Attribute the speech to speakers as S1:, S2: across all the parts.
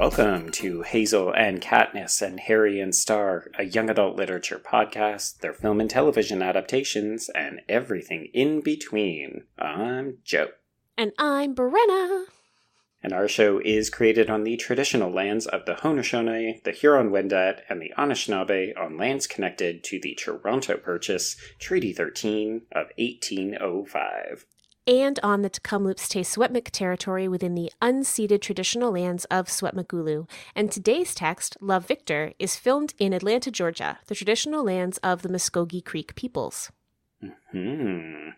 S1: Welcome to Hazel and Katniss and Harry and Star, a young adult literature podcast, their film and television adaptations, and everything in between. I'm Joe.
S2: And I'm Brenna.
S1: And our show is created on the traditional lands of the Haudenosaunee, the Huron-Wendat, and the Anishinaabe on lands connected to the Toronto Purchase, Treaty 13 of 1805
S2: and on the Tk'emlúps te territory within the unceded traditional lands of Secwepemcúlecw. And today's text, Love Victor, is filmed in Atlanta, Georgia, the traditional lands of the Muskogee Creek peoples.
S1: Hmm.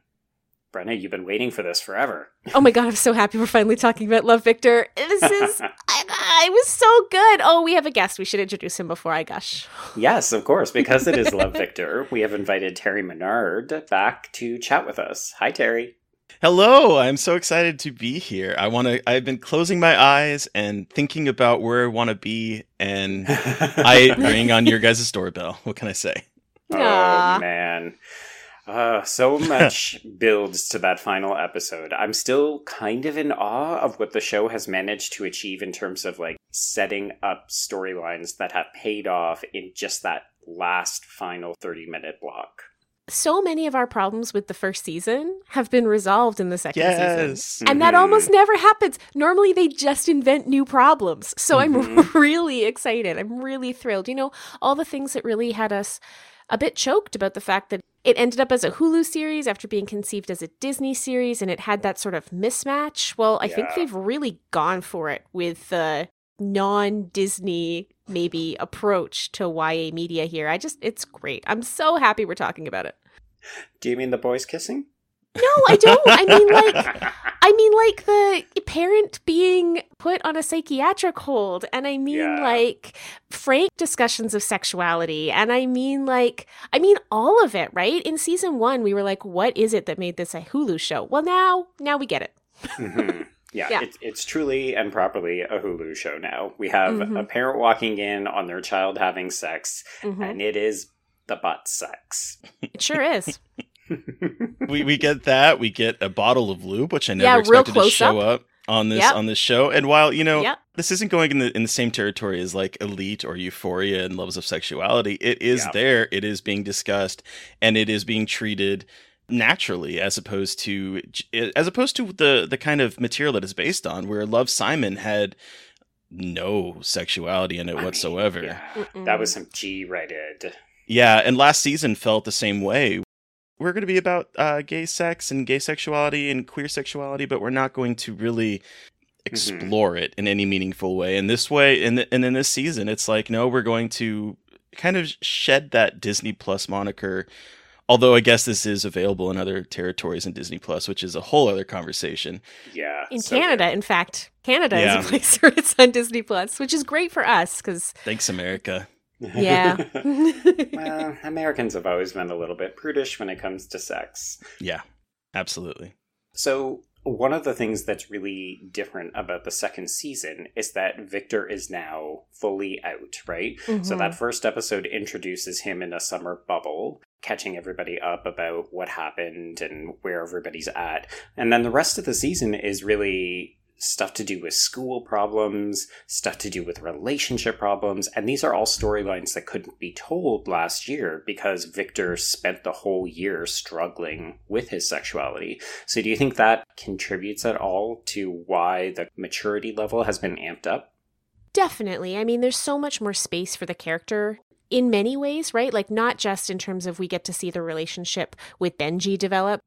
S1: Brenna, you've been waiting for this forever.
S2: oh my god, I'm so happy we're finally talking about Love Victor. This is I, I was so good. Oh, we have a guest. We should introduce him before I gush.
S1: Yes, of course, because it is Love Victor. We have invited Terry Menard back to chat with us. Hi, Terry.
S3: Hello, I'm so excited to be here. I want to I've been closing my eyes and thinking about where I want to be and I ring on your guys' doorbell. What can I say?
S1: Aww. Oh man. Uh, so much builds to that final episode. I'm still kind of in awe of what the show has managed to achieve in terms of like setting up storylines that have paid off in just that last final 30 minute block
S2: so many of our problems with the first season have been resolved in the second
S3: yes.
S2: season. And that almost mm-hmm. never happens. Normally they just invent new problems. So mm-hmm. I'm really excited. I'm really thrilled. You know, all the things that really had us a bit choked about the fact that it ended up as a Hulu series after being conceived as a Disney series and it had that sort of mismatch. Well, I yeah. think they've really gone for it with the non Disney maybe approach to YA media here. I just it's great. I'm so happy we're talking about it.
S1: Do you mean the boys kissing?
S2: No, I don't. I mean like I mean like the parent being put on a psychiatric hold and I mean yeah. like frank discussions of sexuality and I mean like I mean all of it, right? In season 1 we were like what is it that made this a Hulu show? Well, now now we get it.
S1: Mm-hmm. Yeah, yeah. It's, it's truly and properly a Hulu show now. We have mm-hmm. a parent walking in on their child having sex, mm-hmm. and it is the butt sex.
S2: It sure is.
S3: we we get that. We get a bottle of lube, which I never yeah, expected to show up. up on this yep. on this show. And while you know yep. this isn't going in the in the same territory as like Elite or Euphoria and Levels of Sexuality, it is yep. there. It is being discussed, and it is being treated naturally as opposed to as opposed to the the kind of material that is based on where love simon had no sexuality in it I whatsoever mean,
S1: yeah. that was some g-rated
S3: yeah and last season felt the same way we're going to be about uh, gay sex and gay sexuality and queer sexuality but we're not going to really mm-hmm. explore mm-hmm. it in any meaningful way and this way and, and in this season it's like no we're going to kind of shed that disney plus moniker Although I guess this is available in other territories in Disney Plus, which is a whole other conversation.
S1: Yeah.
S2: In so Canada, good. in fact. Canada yeah. is a place where it's on Disney Plus, which is great for us because
S3: Thanks, America.
S2: Yeah.
S1: well, Americans have always been a little bit prudish when it comes to sex.
S3: Yeah. Absolutely.
S1: So one of the things that's really different about the second season is that Victor is now fully out, right? Mm-hmm. So that first episode introduces him in a summer bubble, catching everybody up about what happened and where everybody's at. And then the rest of the season is really stuff to do with school problems, stuff to do with relationship problems, and these are all storylines that couldn't be told last year because Victor spent the whole year struggling with his sexuality. So do you think that contributes at all to why the maturity level has been amped up?
S2: Definitely. I mean, there's so much more space for the character in many ways, right? Like, not just in terms of we get to see the relationship with Benji develop,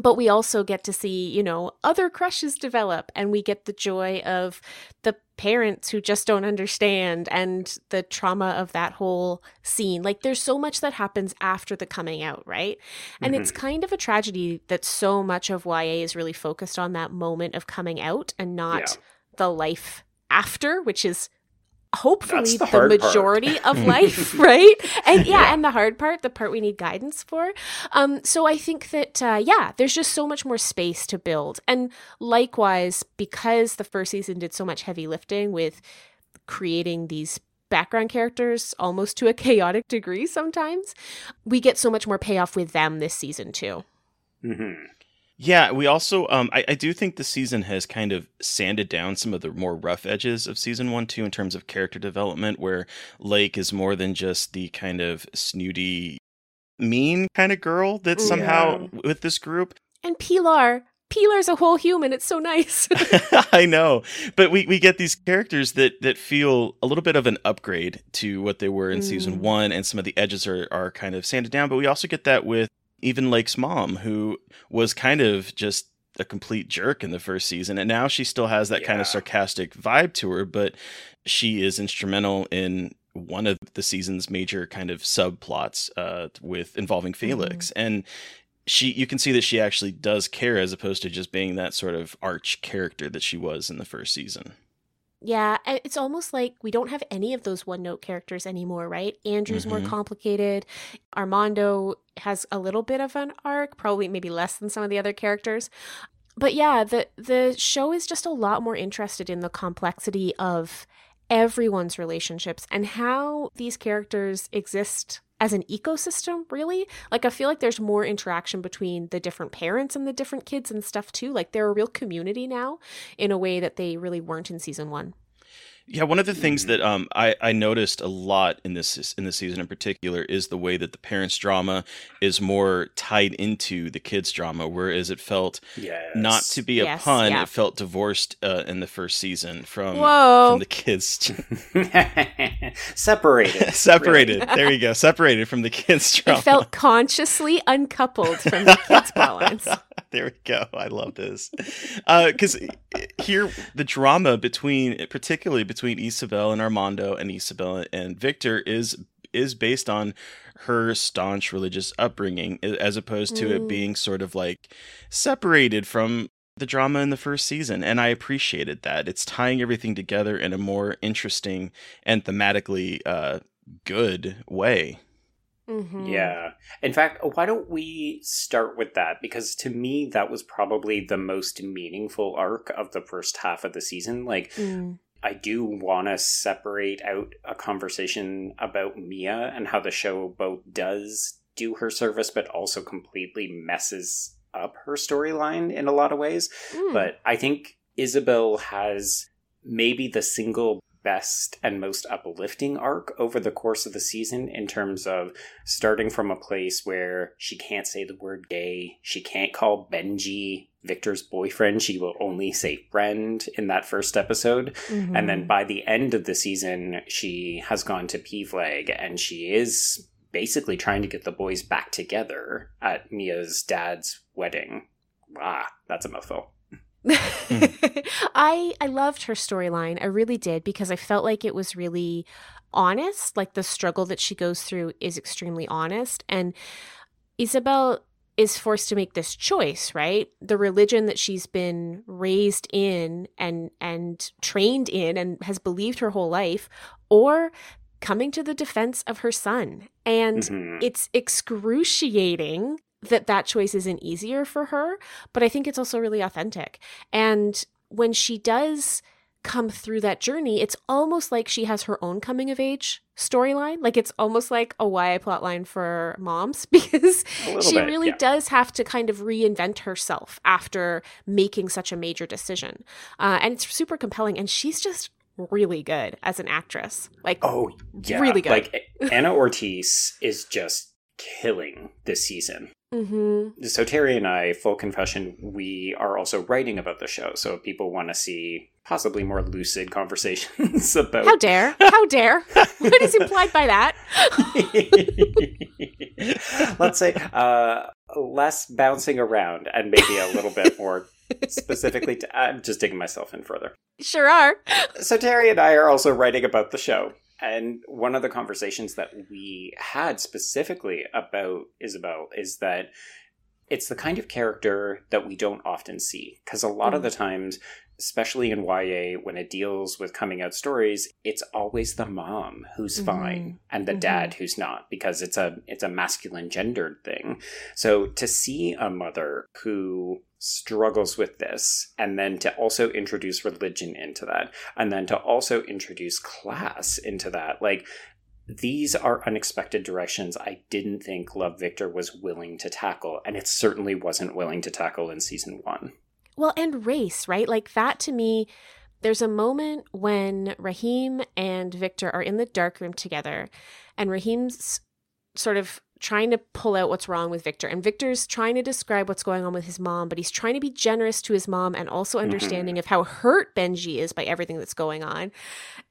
S2: but we also get to see, you know, other crushes develop and we get the joy of the parents who just don't understand and the trauma of that whole scene. Like there's so much that happens after the coming out, right? And mm-hmm. it's kind of a tragedy that so much of YA is really focused on that moment of coming out and not yeah. the life after, which is hopefully the, the, majority of life right? And yeah, yeah, and the hard part the part we need guidance for. Um so i think that uh, yeah there's just so much more space to build. And likewise because the first season did so much heavy lifting with creating these background characters almost to a chaotic degree sometimes we get so much more payoff with them this season too.
S1: Mm-hmm.
S3: Yeah, we also um I, I do think the season has kind of sanded down some of the more rough edges of season one too in terms of character development, where Lake is more than just the kind of snooty mean kind of girl that's somehow yeah. with this group.
S2: And Pilar, Pilar's a whole human. It's so nice.
S3: I know, but we, we get these characters that that feel a little bit of an upgrade to what they were in mm. season one, and some of the edges are are kind of sanded down. But we also get that with even Lake's mom, who was kind of just a complete jerk in the first season, and now she still has that yeah. kind of sarcastic vibe to her, but she is instrumental in one of the season's major kind of subplots uh, with involving Felix, mm. and she you can see that she actually does care as opposed to just being that sort of arch character that she was in the first season.
S2: Yeah, it's almost like we don't have any of those one note characters anymore, right? Andrew's mm-hmm. more complicated. Armando has a little bit of an arc, probably maybe less than some of the other characters. But yeah, the the show is just a lot more interested in the complexity of everyone's relationships and how these characters exist as an ecosystem, really. Like, I feel like there's more interaction between the different parents and the different kids and stuff, too. Like, they're a real community now in a way that they really weren't in season one.
S3: Yeah, one of the things that um, I, I noticed a lot in this in this season in particular is the way that the parents' drama is more tied into the kids' drama, whereas it felt yes. not to be a yes, pun, yeah. it felt divorced uh, in the first season from from the kids.
S1: separated,
S3: separated. Really. There you go, separated from the kids' drama.
S2: It felt consciously uncoupled from the kids' plotlines.
S3: there we go. I love this because uh, here the drama between, particularly between Isabel and Armando, and Isabel and Victor is is based on her staunch religious upbringing, as opposed to mm. it being sort of like separated from the drama in the first season. And I appreciated that. It's tying everything together in a more interesting and thematically uh, good way.
S1: Mm-hmm. Yeah. In fact, why don't we start with that? Because to me, that was probably the most meaningful arc of the first half of the season. Like, mm. I do want to separate out a conversation about Mia and how the show both does do her service, but also completely messes up her storyline in a lot of ways. Mm. But I think Isabel has maybe the single best and most uplifting arc over the course of the season in terms of starting from a place where she can't say the word gay, she can't call Benji Victor's boyfriend, she will only say friend in that first episode. Mm-hmm. And then by the end of the season, she has gone to PFLAG and she is basically trying to get the boys back together at Mia's dad's wedding. Ah, that's a mouthful.
S2: I I loved her storyline. I really did because I felt like it was really honest. Like the struggle that she goes through is extremely honest and Isabel is forced to make this choice, right? The religion that she's been raised in and and trained in and has believed her whole life or coming to the defense of her son. And mm-hmm. it's excruciating that that choice isn't easier for her, but I think it's also really authentic. And when she does come through that journey, it's almost like she has her own coming of age storyline. Like it's almost like a YA plotline for moms because she bit, really yeah. does have to kind of reinvent herself after making such a major decision. Uh, and it's super compelling. And she's just really good as an actress. Like,
S1: oh, yeah. Really good. Like Ana Ortiz is just killing this season. Mm-hmm. So Terry and I, full confession, we are also writing about the show. So if people want to see possibly more lucid conversations about
S2: how dare, how dare, what is implied by that?
S1: Let's say uh, less bouncing around and maybe a little bit more specifically. To, I'm just digging myself in further.
S2: Sure are.
S1: So Terry and I are also writing about the show. And one of the conversations that we had specifically about Isabel is that it's the kind of character that we don't often see. Because a lot mm. of the times, especially in YA, when it deals with coming out stories, it's always the mom who's mm-hmm. fine and the mm-hmm. dad who's not, because it's a it's a masculine gendered thing. So to see a mother who struggles with this and then to also introduce religion into that and then to also introduce class into that like these are unexpected directions I didn't think Love Victor was willing to tackle, and it certainly wasn't willing to tackle in season one.
S2: Well, and race, right? Like that to me, there's a moment when Rahim and Victor are in the dark room together, and Rahim's sort of trying to pull out what's wrong with Victor. And Victor's trying to describe what's going on with his mom, but he's trying to be generous to his mom and also mm-hmm. understanding mm-hmm. of how hurt Benji is by everything that's going on.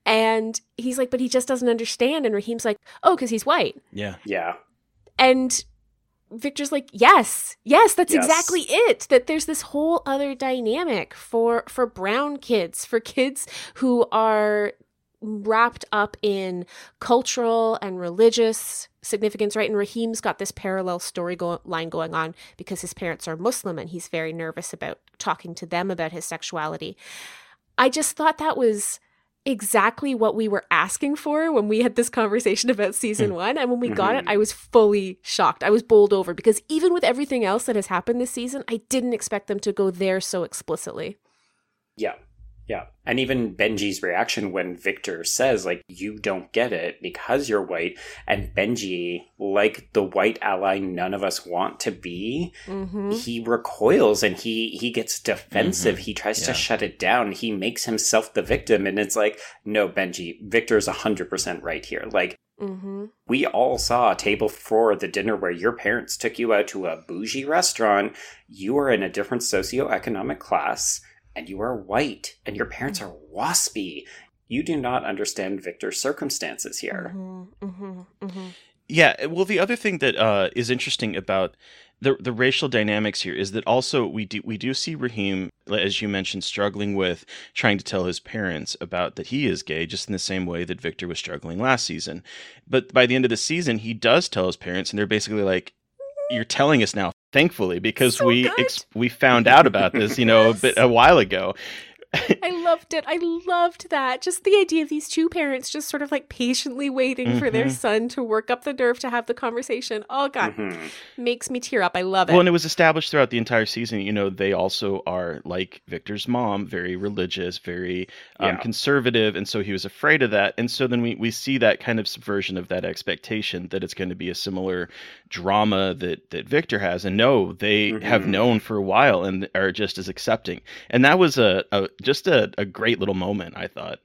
S2: And he's like, but he just doesn't understand. And Rahim's like, oh, because he's white.
S3: Yeah.
S1: Yeah.
S2: And Victor's like, yes, yes, that's yes. exactly it. That there's this whole other dynamic for for brown kids, for kids who are wrapped up in cultural and religious significance, right? And Rahim's got this parallel story go- line going on because his parents are Muslim and he's very nervous about talking to them about his sexuality. I just thought that was exactly what we were asking for when we had this conversation about season mm. one. And when we got it, mm-hmm. I was fully shocked. I was bowled over because even with everything else that has happened this season, I didn't expect them to go there so explicitly.
S1: Yeah. Yeah. And even Benji's reaction when Victor says, like, you don't get it because you're white. And Benji, like the white ally none of us want to be, mm-hmm. he recoils and he, he gets defensive. Mm-hmm. He tries yeah. to shut it down. He makes himself the victim. And it's like, no, Benji, Victor's 100% right here. Like, Mm-hmm. We all saw a table for the dinner where your parents took you out to a bougie restaurant. You are in a different socioeconomic class and you are white and your parents are waspy. You do not understand Victor's circumstances here. Mm-hmm, mm-hmm,
S3: mm-hmm. Yeah, well, the other thing that uh, is interesting about the the racial dynamics here is that also we do we do see Rahim, as you mentioned, struggling with trying to tell his parents about that he is gay, just in the same way that Victor was struggling last season. But by the end of the season, he does tell his parents, and they're basically like, "You're telling us now thankfully because so we ex- we found out about this you know yes. a bit a while ago
S2: I loved it. I loved that. Just the idea of these two parents just sort of like patiently waiting mm-hmm. for their mm-hmm. son to work up the nerve to have the conversation. Oh god, mm-hmm. makes me tear up. I love it.
S3: Well, and it was established throughout the entire season. You know, they also are like Victor's mom, very religious, very um, yeah. conservative, and so he was afraid of that. And so then we we see that kind of subversion of that expectation that it's going to be a similar drama that that Victor has. And no, they mm-hmm. have known for a while and are just as accepting. And that was a, a just a, a great little moment, I thought.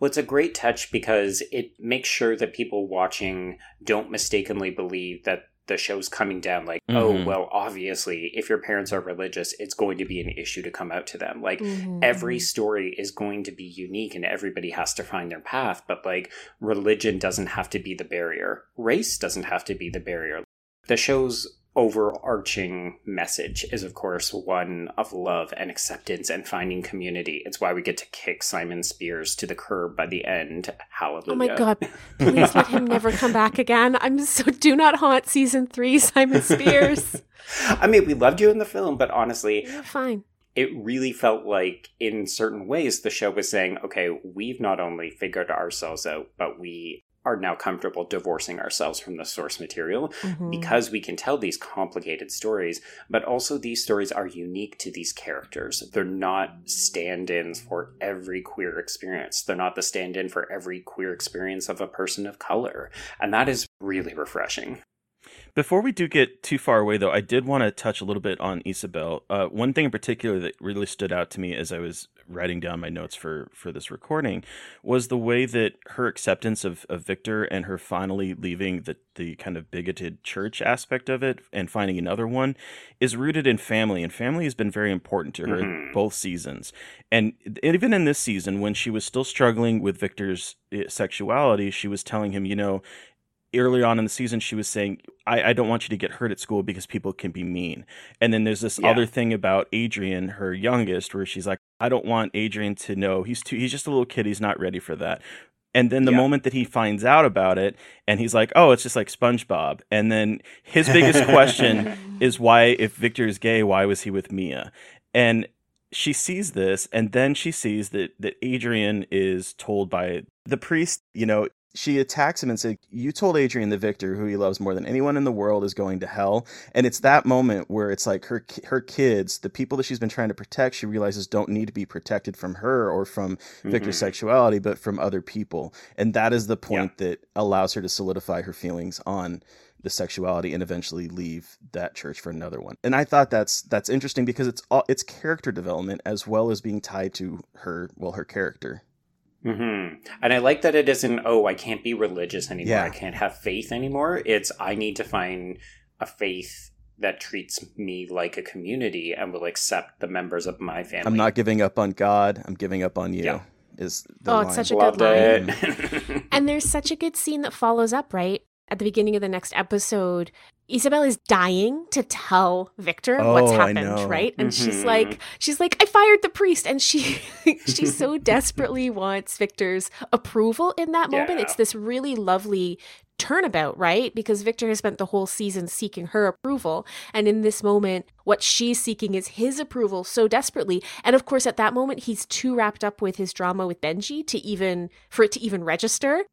S1: Well, it's a great touch because it makes sure that people watching don't mistakenly believe that the show's coming down like, oh, mm-hmm. oh, well, obviously, if your parents are religious, it's going to be an issue to come out to them. Like, mm-hmm. every story is going to be unique and everybody has to find their path, but like, religion doesn't have to be the barrier, race doesn't have to be the barrier. The show's overarching message is, of course, one of love and acceptance and finding community. It's why we get to kick Simon Spears to the curb by the end. Hallelujah.
S2: Oh my God. Please let him never come back again. I'm so do not haunt season three, Simon Spears.
S1: I mean, we loved you in the film, but honestly,
S2: You're fine.
S1: It really felt like, in certain ways, the show was saying, okay, we've not only figured ourselves out, but we are now comfortable divorcing ourselves from the source material mm-hmm. because we can tell these complicated stories, but also these stories are unique to these characters. They're not stand ins for every queer experience, they're not the stand in for every queer experience of a person of color. And that is really refreshing.
S3: Before we do get too far away, though, I did want to touch a little bit on Isabel. Uh, one thing in particular that really stood out to me as I was writing down my notes for for this recording was the way that her acceptance of, of Victor and her finally leaving the the kind of bigoted church aspect of it and finding another one is rooted in family and family has been very important to her mm-hmm. both seasons and even in this season when she was still struggling with Victor's eh, sexuality she was telling him you know early on in the season she was saying I, I, don't want you to get hurt at school because people can be mean. And then there's this yeah. other thing about adrian her youngest where she's like i don't want adrian to know. He's too he's just a little kid. He's not ready for that. And then the yeah. moment that he finds out about it and he's like oh it's just like spongebob. And then his biggest question is why if victor is gay why was he with mia? And she sees this and then she sees that that adrian is told by the priest you know she attacks him and says, "You told Adrian the Victor, who he loves more than anyone in the world, is going to hell." And it's that moment where it's like her her kids, the people that she's been trying to protect, she realizes don't need to be protected from her or from mm-hmm. Victor's sexuality, but from other people. And that is the point yeah. that allows her to solidify her feelings on the sexuality and eventually leave that church for another one. And I thought that's that's interesting because it's all it's character development as well as being tied to her well her character.
S1: Mm-hmm. And I like that it isn't, oh, I can't be religious anymore. Yeah. I can't have faith anymore. It's, I need to find a faith that treats me like a community and will accept the members of my family.
S3: I'm not giving up on God. I'm giving up on you. Yeah. Is
S2: oh, line. it's such a Loved good line. and there's such a good scene that follows up, right? At the beginning of the next episode, Isabel is dying to tell Victor oh, what's happened, right? And mm-hmm. she's like, she's like, I fired the priest, and she, she so desperately wants Victor's approval in that moment. Yeah. It's this really lovely turnabout, right? Because Victor has spent the whole season seeking her approval, and in this moment, what she's seeking is his approval so desperately. And of course, at that moment, he's too wrapped up with his drama with Benji to even for it to even register.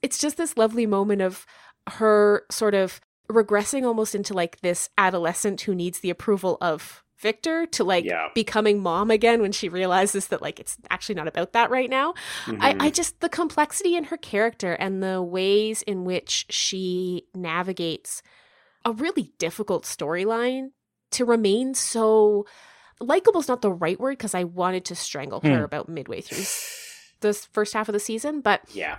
S2: It's just this lovely moment of her sort of regressing almost into like this adolescent who needs the approval of Victor to like yeah. becoming mom again when she realizes that like it's actually not about that right now. Mm-hmm. I, I just the complexity in her character and the ways in which she navigates a really difficult storyline to remain so likable is not the right word because I wanted to strangle her hmm. about midway through the first half of the season, but
S1: yeah,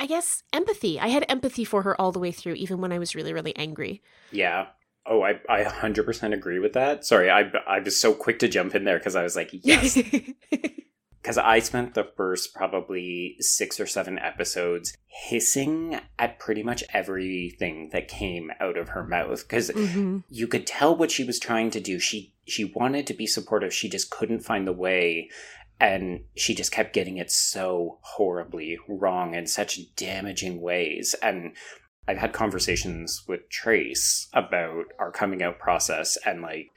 S2: I guess empathy. I had empathy for her all the way through, even when I was really, really angry.
S1: Yeah. Oh, I, I 100% agree with that. Sorry, I, I was so quick to jump in there because I was like, yes. Because I spent the first probably six or seven episodes hissing at pretty much everything that came out of her mouth. Because mm-hmm. you could tell what she was trying to do. She she wanted to be supportive. She just couldn't find the way and she just kept getting it so horribly wrong in such damaging ways and i've had conversations with trace about our coming out process and like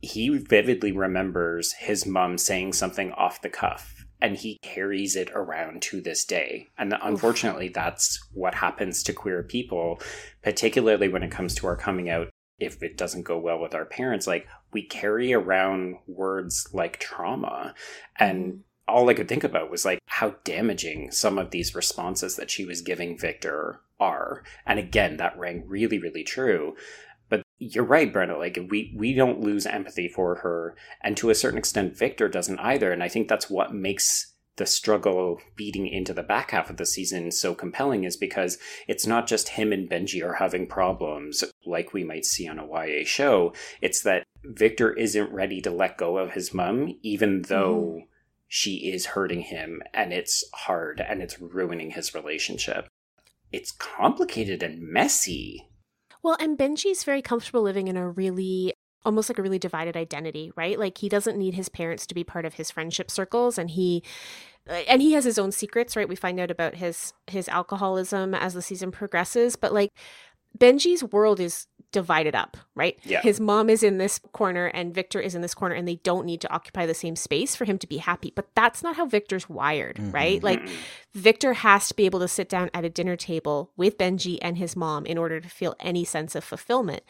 S1: he vividly remembers his mom saying something off the cuff and he carries it around to this day and unfortunately Oof. that's what happens to queer people particularly when it comes to our coming out if it doesn't go well with our parents like we carry around words like trauma. And mm-hmm. all i could think about was like how damaging some of these responses that she was giving victor are. And again that rang really really true. But you're right Brenna like we we don't lose empathy for her. And to a certain extent victor doesn't either. And i think that's what makes the struggle beating into the back half of the season so compelling is because it's not just him and Benji are having problems like we might see on a YA show. It's that Victor isn't ready to let go of his mom, even though mm. she is hurting him and it's hard and it's ruining his relationship. It's complicated and messy.
S2: Well, and Benji's very comfortable living in a really almost like a really divided identity, right? Like he doesn't need his parents to be part of his friendship circles and he and he has his own secrets, right? We find out about his his alcoholism as the season progresses, but like Benji's world is divided up, right?
S1: Yeah.
S2: His mom is in this corner and Victor is in this corner and they don't need to occupy the same space for him to be happy. But that's not how Victor's wired, mm-hmm. right? Like. Victor has to be able to sit down at a dinner table with Benji and his mom in order to feel any sense of fulfillment.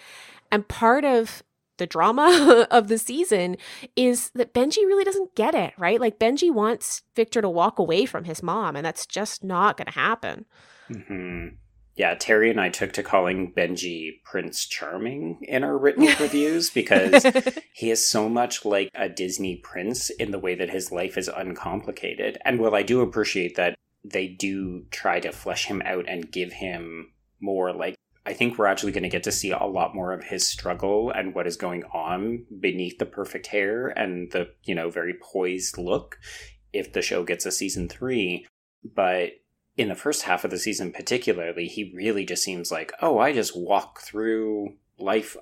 S2: And part of the drama of the season is that Benji really doesn't get it, right? Like Benji wants Victor to walk away from his mom, and that's just not going to happen.
S1: Mm-hmm. Yeah, Terry and I took to calling Benji Prince Charming in our written reviews because he is so much like a Disney prince in the way that his life is uncomplicated. And while I do appreciate that they do try to flesh him out and give him more like I think we're actually going to get to see a lot more of his struggle and what is going on beneath the perfect hair and the, you know, very poised look if the show gets a season three. But in the first half of the season, particularly, he really just seems like, oh, I just walk through life.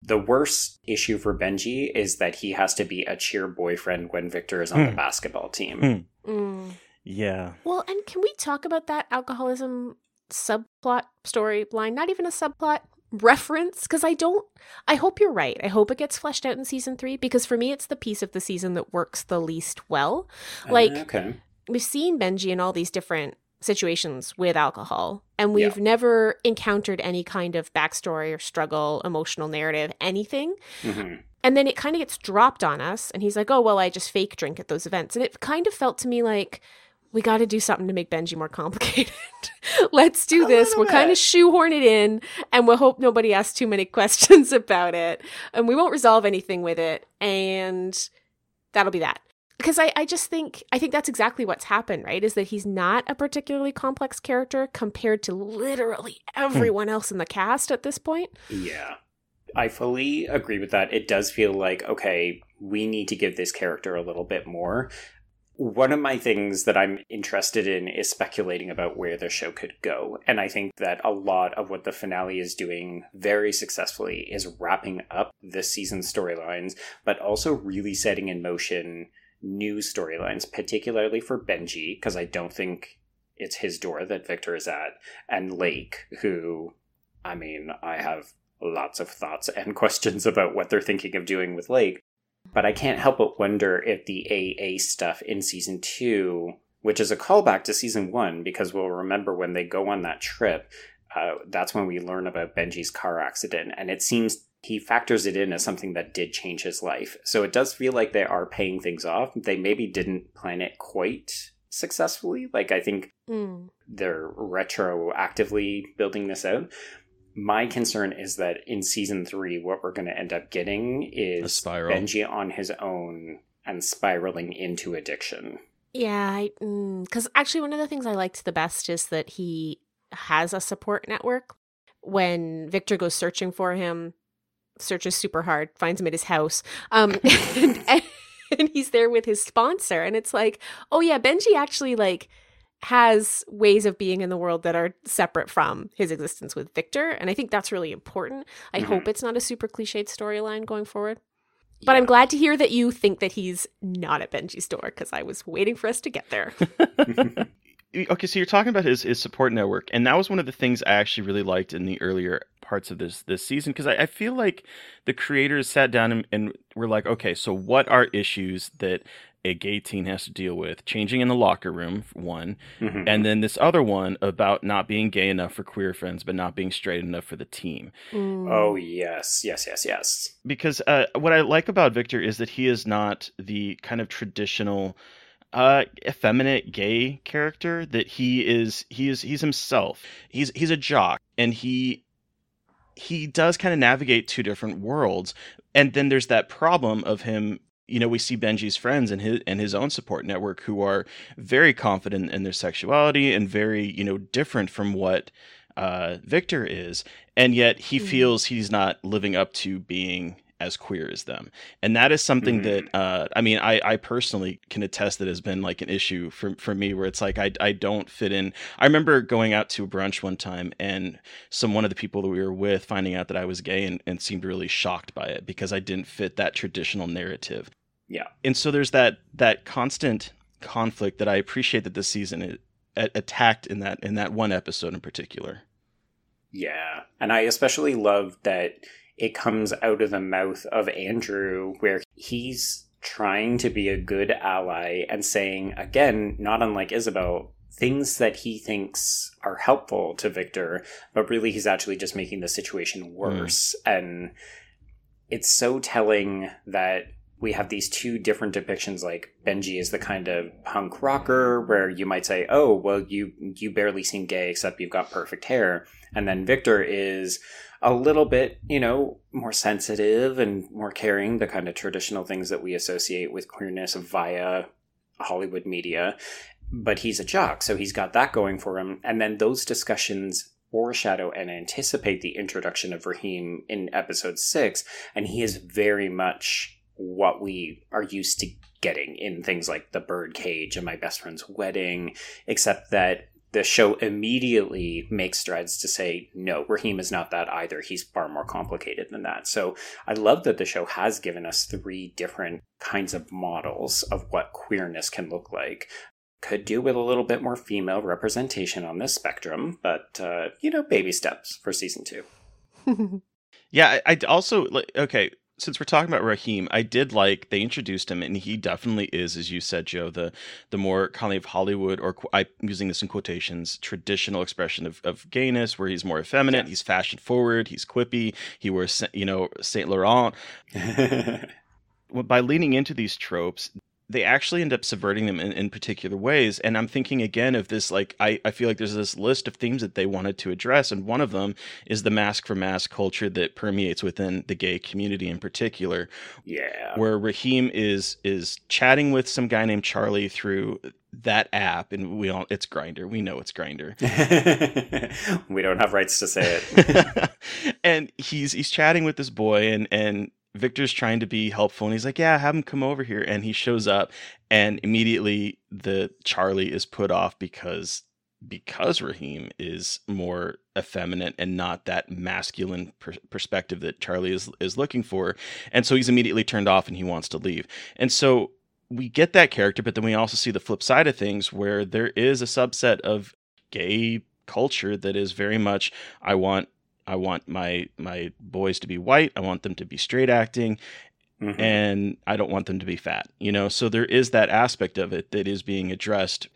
S1: The worst issue for Benji is that he has to be a cheer boyfriend when Victor is on mm. the hmm. basketball team.
S3: Mm. Mm. Yeah.
S2: Well, and can we talk about that alcoholism subplot storyline, not even a subplot reference because I don't I hope you're right. I hope it gets fleshed out in season 3 because for me it's the piece of the season that works the least well. Like uh, okay. we've seen Benji in all these different situations with alcohol and we've yeah. never encountered any kind of backstory or struggle emotional narrative anything mm-hmm. and then it kind of gets dropped on us and he's like oh well i just fake drink at those events and it kind of felt to me like we got to do something to make benji more complicated let's do this we'll kind of shoehorn it in and we'll hope nobody asks too many questions about it and we won't resolve anything with it and that'll be that because I, I just think I think that's exactly what's happened, right? Is that he's not a particularly complex character compared to literally hmm. everyone else in the cast at this point.
S1: Yeah. I fully agree with that. It does feel like, okay, we need to give this character a little bit more. One of my things that I'm interested in is speculating about where the show could go. And I think that a lot of what the finale is doing very successfully is wrapping up this season's storylines, but also really setting in motion new storylines, particularly for Benji, because I don't think it's his door that Victor is at, and Lake, who, I mean, I have lots of thoughts and questions about what they're thinking of doing with Lake. But I can't help but wonder if the AA stuff in season two, which is a callback to season one, because we'll remember when they go on that trip, uh, that's when we learn about Benji's car accident. And it seems he factors it in as something that did change his life. So it does feel like they are paying things off. They maybe didn't plan it quite successfully. Like I think mm. they're retroactively building this out. My concern is that in season three, what we're going to end up getting is Benji on his own and spiraling into addiction.
S2: Yeah, because mm, actually, one of the things I liked the best is that he has a support network. When Victor goes searching for him, searches super hard, finds him at his house. Um, and, and he's there with his sponsor. And it's like, oh, yeah, Benji actually like has ways of being in the world that are separate from his existence with Victor. And I think that's really important. I mm-hmm. hope it's not a super cliched storyline going forward. But yeah. I'm glad to hear that you think that he's not at Benji's door because I was waiting for us to get there.
S3: okay, so you're talking about his, his support network, and that was one of the things I actually really liked in the earlier parts of this this season because I, I, feel like the creators sat down and, and were like, okay, so what are issues that a gay teen has to deal with? Changing in the locker room, one, mm-hmm. and then this other one about not being gay enough for queer friends, but not being straight enough for the team.
S1: Mm. Oh yes, yes, yes, yes.
S3: Because uh, what I like about Victor is that he is not the kind of traditional uh effeminate gay character that he is he is he's himself he's he's a jock and he he does kind of navigate two different worlds and then there's that problem of him you know we see benji's friends and his and his own support network who are very confident in their sexuality and very you know different from what uh, victor is and yet he mm-hmm. feels he's not living up to being as queer as them and that is something mm-hmm. that uh, i mean I, I personally can attest that has been like an issue for, for me where it's like I, I don't fit in i remember going out to a brunch one time and some one of the people that we were with finding out that i was gay and, and seemed really shocked by it because i didn't fit that traditional narrative
S1: yeah
S3: and so there's that that constant conflict that i appreciate that this season is, attacked in that in that one episode in particular
S1: yeah and i especially love that it comes out of the mouth of Andrew where he's trying to be a good ally and saying, again, not unlike Isabel, things that he thinks are helpful to Victor, but really he's actually just making the situation hmm. worse. Mm. And it's so telling that we have these two different depictions like benji is the kind of punk rocker where you might say oh well you you barely seem gay except you've got perfect hair and then victor is a little bit, you know, more sensitive and more caring, the kind of traditional things that we associate with queerness via Hollywood media. But he's a jock, so he's got that going for him. And then those discussions foreshadow and anticipate the introduction of Rahim in episode six, and he is very much what we are used to getting in things like the birdcage and my best friend's wedding, except that the show immediately makes strides to say, no, Rahim is not that either. He's far more complicated than that. So I love that the show has given us three different kinds of models of what queerness can look like. Could do with a little bit more female representation on this spectrum, but, uh, you know, baby steps for season two.
S3: yeah, I, I also, okay, since we're talking about Rahim, I did like they introduced him, and he definitely is, as you said, Joe, the the more kind of Hollywood, or I'm using this in quotations, traditional expression of, of gayness, where he's more effeminate, yeah. he's fashion forward, he's quippy, he wears you know Saint Laurent. By leaning into these tropes, they actually end up subverting them in, in particular ways. And I'm thinking again of this, like, I, I feel like there's this list of themes that they wanted to address. And one of them is the masc for masc culture that permeates within the gay community in particular.
S1: Yeah.
S3: Where Rahim is, is chatting with some guy named Charlie through that app and we all it's Grindr we know it's Grindr
S1: we don't have rights to say it
S3: and he's he's chatting with this boy and and Victor's trying to be helpful and he's like, Yeah, have him come over here. And he shows up and immediately the Charlie is put off because because Rahim is more effeminate and not that masculine per- perspective that Charlie is is looking for. And so he's immediately turned off and he wants to leave. And so we get that character, but then we also see the flip side of things where there is a subset of gay culture that is very much I want I want my my boys to be white. I want them to be straight acting. Mm-hmm. And I don't want them to be fat, you know. So there is that aspect of it that is being addressed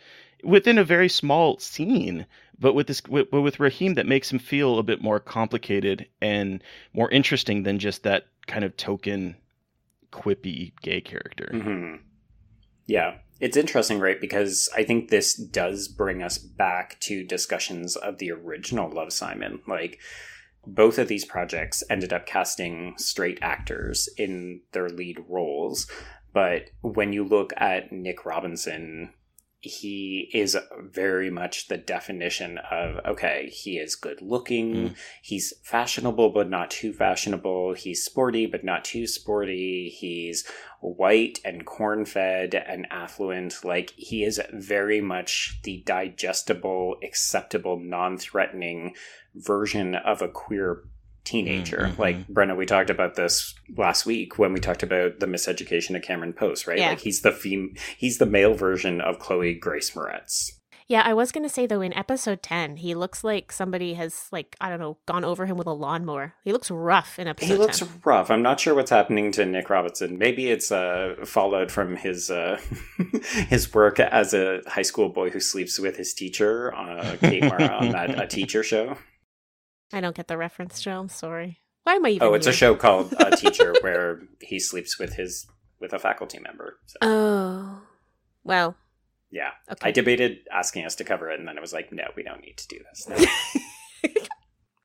S3: within a very small scene, but with this, with, with Rahim, that makes him feel a bit more complicated and more interesting than just that kind of token, quippy gay character.
S1: Mm-hmm. Yeah, it's interesting, right? Because I think this does bring us back to discussions of the original Love Simon, like both of these projects ended up casting straight actors in their lead roles. But when you look at Nick Robinson, he is very much the definition of okay, he is good looking, mm. he's fashionable but not too fashionable, he's sporty but not too sporty, he's white and corn fed and affluent. Like he is very much the digestible, acceptable, non threatening version of a queer teenager. Mm-hmm. Like Brenna, we talked about this last week when we talked about the miseducation of Cameron Post, right? Yeah. Like he's the fem- he's the male version of Chloe Grace Moretz.
S2: Yeah, I was gonna say though, in episode ten, he looks like somebody has like I don't know gone over him with a lawnmower. He looks rough in episode.
S1: He looks 10. rough. I'm not sure what's happening to Nick Robinson. Maybe it's uh, fallout from his uh, his work as a high school boy who sleeps with his teacher on uh, Kate Mara on that a teacher show.
S2: I don't get the reference, Joe. I'm sorry. Why am I even?
S1: Oh, it's
S2: here?
S1: a show called A uh, Teacher where he sleeps with his with a faculty member.
S2: So. Oh, well.
S1: Yeah, okay. I debated asking us to cover it, and then I was like, no, we don't need to do this. No.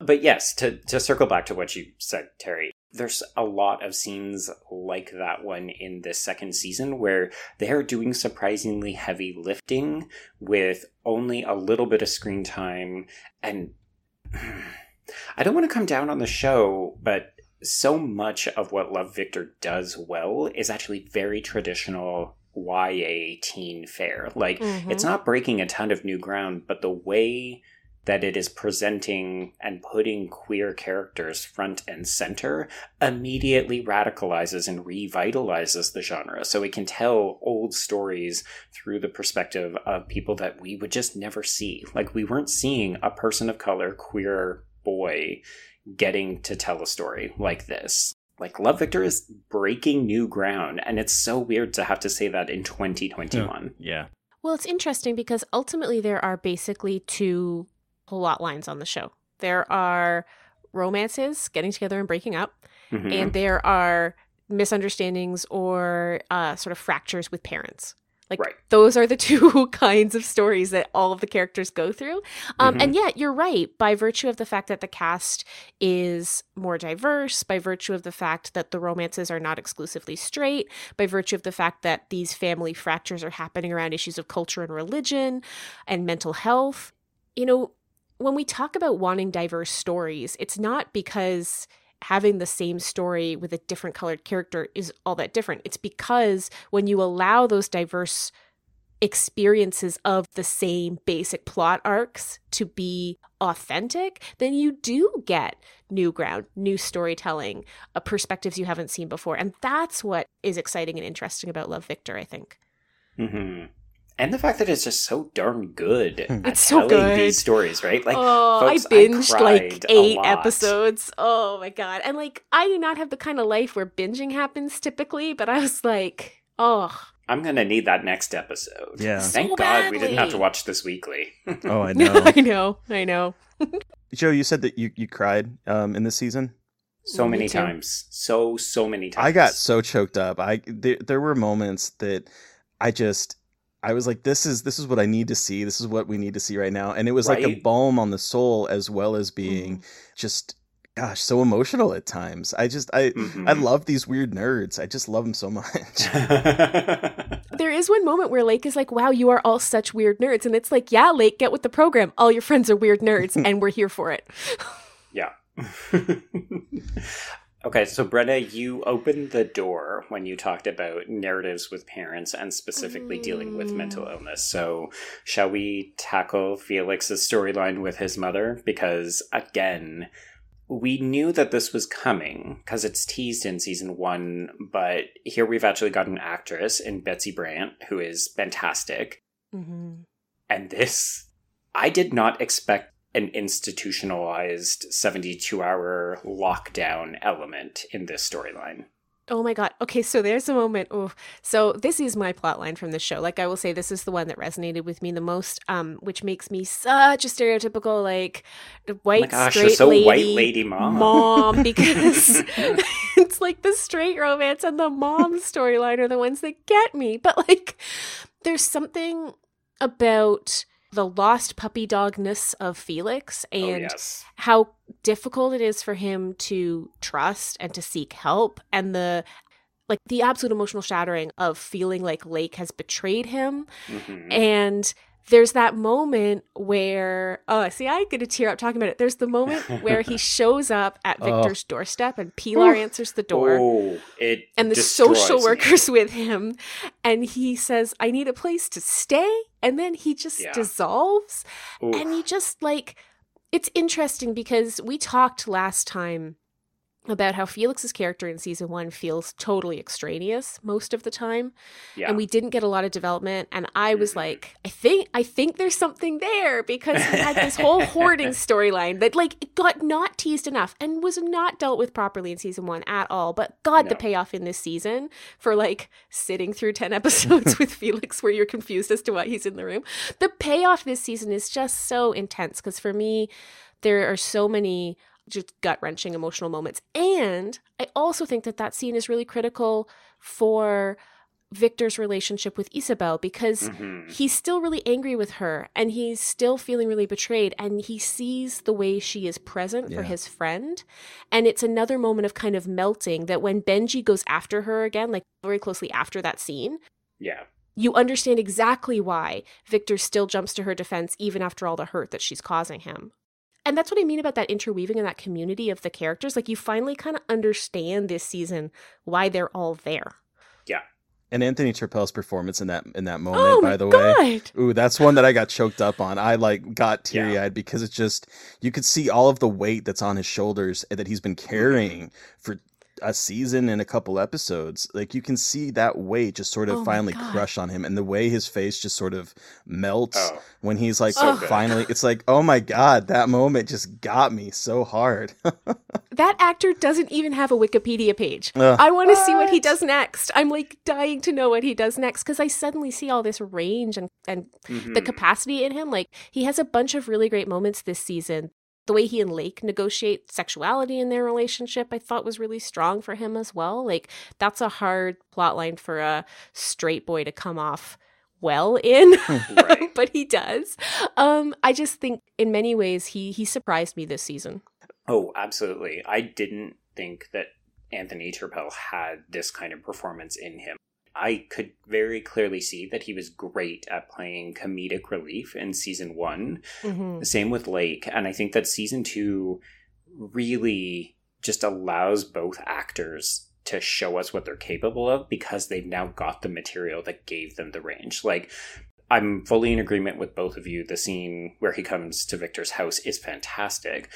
S1: but yes, to to circle back to what you said, Terry, there's a lot of scenes like that one in this second season where they're doing surprisingly heavy lifting with only a little bit of screen time and I don't want to come down on the show, but so much of what Love Victor does well is actually very traditional YA teen fare. Like, mm-hmm. it's not breaking a ton of new ground, but the way that it is presenting and putting queer characters front and center immediately radicalizes and revitalizes the genre. So it can tell old stories through the perspective of people that we would just never see. Like, we weren't seeing a person of color, queer boy getting to tell a story like this. Like Love Victor is breaking new ground, and it's so weird to have to say that in 2021.
S3: Yeah.
S2: Well, it's interesting because ultimately there are basically two plot lines on the show. There are romances getting together and breaking up, mm-hmm. and there are misunderstandings or uh, sort of fractures with parents. Like right. those are the two kinds of stories that all of the characters go through. Um, mm-hmm. And yet, you're right. By virtue of the fact that the cast is more diverse, by virtue of the fact that the romances are not exclusively straight, by virtue of the fact that these family fractures are happening around issues of culture and religion and mental health, you know, when we talk about wanting diverse stories, it's not because having the same story with a different colored character is all that different. It's because when you allow those diverse experiences of the same basic plot arcs to be authentic, then you do get new ground, new storytelling, uh, perspectives you haven't seen before. And that's what is exciting and interesting about Love Victor, I think.
S1: Mm-hmm. And the fact that it's just so darn good
S2: hmm. it's so good
S1: these stories right
S2: like oh folks, i binged I like eight episodes oh my god and like i do not have the kind of life where binging happens typically but i was like oh
S1: I'm gonna need that next episode.
S3: Yeah.
S1: Thank
S2: so
S1: God we didn't have to watch this weekly.
S3: oh, I know.
S2: I know. I know.
S3: Joe, you said that you you cried um, in this season.
S1: So many times. So so many times.
S3: I got so choked up. I there, there were moments that I just I was like, this is this is what I need to see. This is what we need to see right now. And it was right? like a balm on the soul as well as being mm. just gosh, so emotional at times. I just I mm-hmm. I love these weird nerds. I just love them so much.
S2: there is one moment where Lake is like, "Wow, you are all such weird nerds." And it's like, "Yeah, Lake, get with the program. All your friends are weird nerds and we're here for it."
S1: yeah. okay, so Brenna, you opened the door when you talked about narratives with parents and specifically mm. dealing with mental mm. illness. So, shall we tackle Felix's storyline with his mother? Because again, we knew that this was coming because it's teased in season one, but here we've actually got an actress in Betsy Brandt who is fantastic. Mm-hmm. And this, I did not expect an institutionalized 72 hour lockdown element in this storyline.
S2: Oh my god. Okay, so there's a moment. Oh, so this is my plot line from the show. Like I will say, this is the one that resonated with me the most, um, which makes me such a stereotypical like white oh gosh, straight
S1: so
S2: lady,
S1: white lady mom.
S2: Mom, because it's like the straight romance and the mom storyline are the ones that get me. But like, there's something about the lost puppy dogness of Felix oh, and oh, yes. how difficult it is for him to trust and to seek help and the like the absolute emotional shattering of feeling like Lake has betrayed him mm-hmm. and there's that moment where oh see i get a tear up talking about it there's the moment where he shows up at oh. victor's oh. doorstep and pilar answers the door
S1: oh,
S2: and the social workers me. with him and he says i need a place to stay and then he just yeah. dissolves and he just like it's interesting because we talked last time about how Felix's character in season one feels totally extraneous most of the time. Yeah. And we didn't get a lot of development. And I was mm-hmm. like, I think I think there's something there because he had this whole hoarding storyline that like got not teased enough and was not dealt with properly in season one at all. But God, no. the payoff in this season for like sitting through 10 episodes with Felix where you're confused as to why he's in the room. The payoff this season is just so intense because for me, there are so many just gut wrenching emotional moments. And I also think that that scene is really critical for Victor's relationship with Isabel because mm-hmm. he's still really angry with her and he's still feeling really betrayed and he sees the way she is present yeah. for his friend. And it's another moment of kind of melting that when Benji goes after her again, like very closely after that scene.
S1: Yeah.
S2: You understand exactly why Victor still jumps to her defense even after all the hurt that she's causing him and that's what I mean about that interweaving and that community of the characters. Like you finally kind of understand this season why they're all there.
S1: Yeah.
S3: And Anthony Turpel's performance in that in that moment, oh by the God. way, ooh, that's one that I got choked up on. I like got teary eyed yeah. because it's just you could see all of the weight that's on his shoulders that he's been mm-hmm. carrying for a season and a couple episodes, like you can see that weight just sort of oh finally crush on him, and the way his face just sort of melts oh, when he's like so finally. It's like, oh my god, that moment just got me so hard.
S2: that actor doesn't even have a Wikipedia page. Uh, I want to see what he does next. I'm like dying to know what he does next because I suddenly see all this range and and mm-hmm. the capacity in him. Like he has a bunch of really great moments this season the way he and Lake negotiate sexuality in their relationship, I thought was really strong for him as well. Like that's a hard plot line for a straight boy to come off well in, but he does. Um, I just think in many ways he he surprised me this season.
S1: Oh, absolutely. I didn't think that Anthony Turpel had this kind of performance in him. I could very clearly see that he was great at playing comedic relief in season one. Mm-hmm. Same with Lake. And I think that season two really just allows both actors to show us what they're capable of because they've now got the material that gave them the range. Like, I'm fully in agreement with both of you. The scene where he comes to Victor's house is fantastic.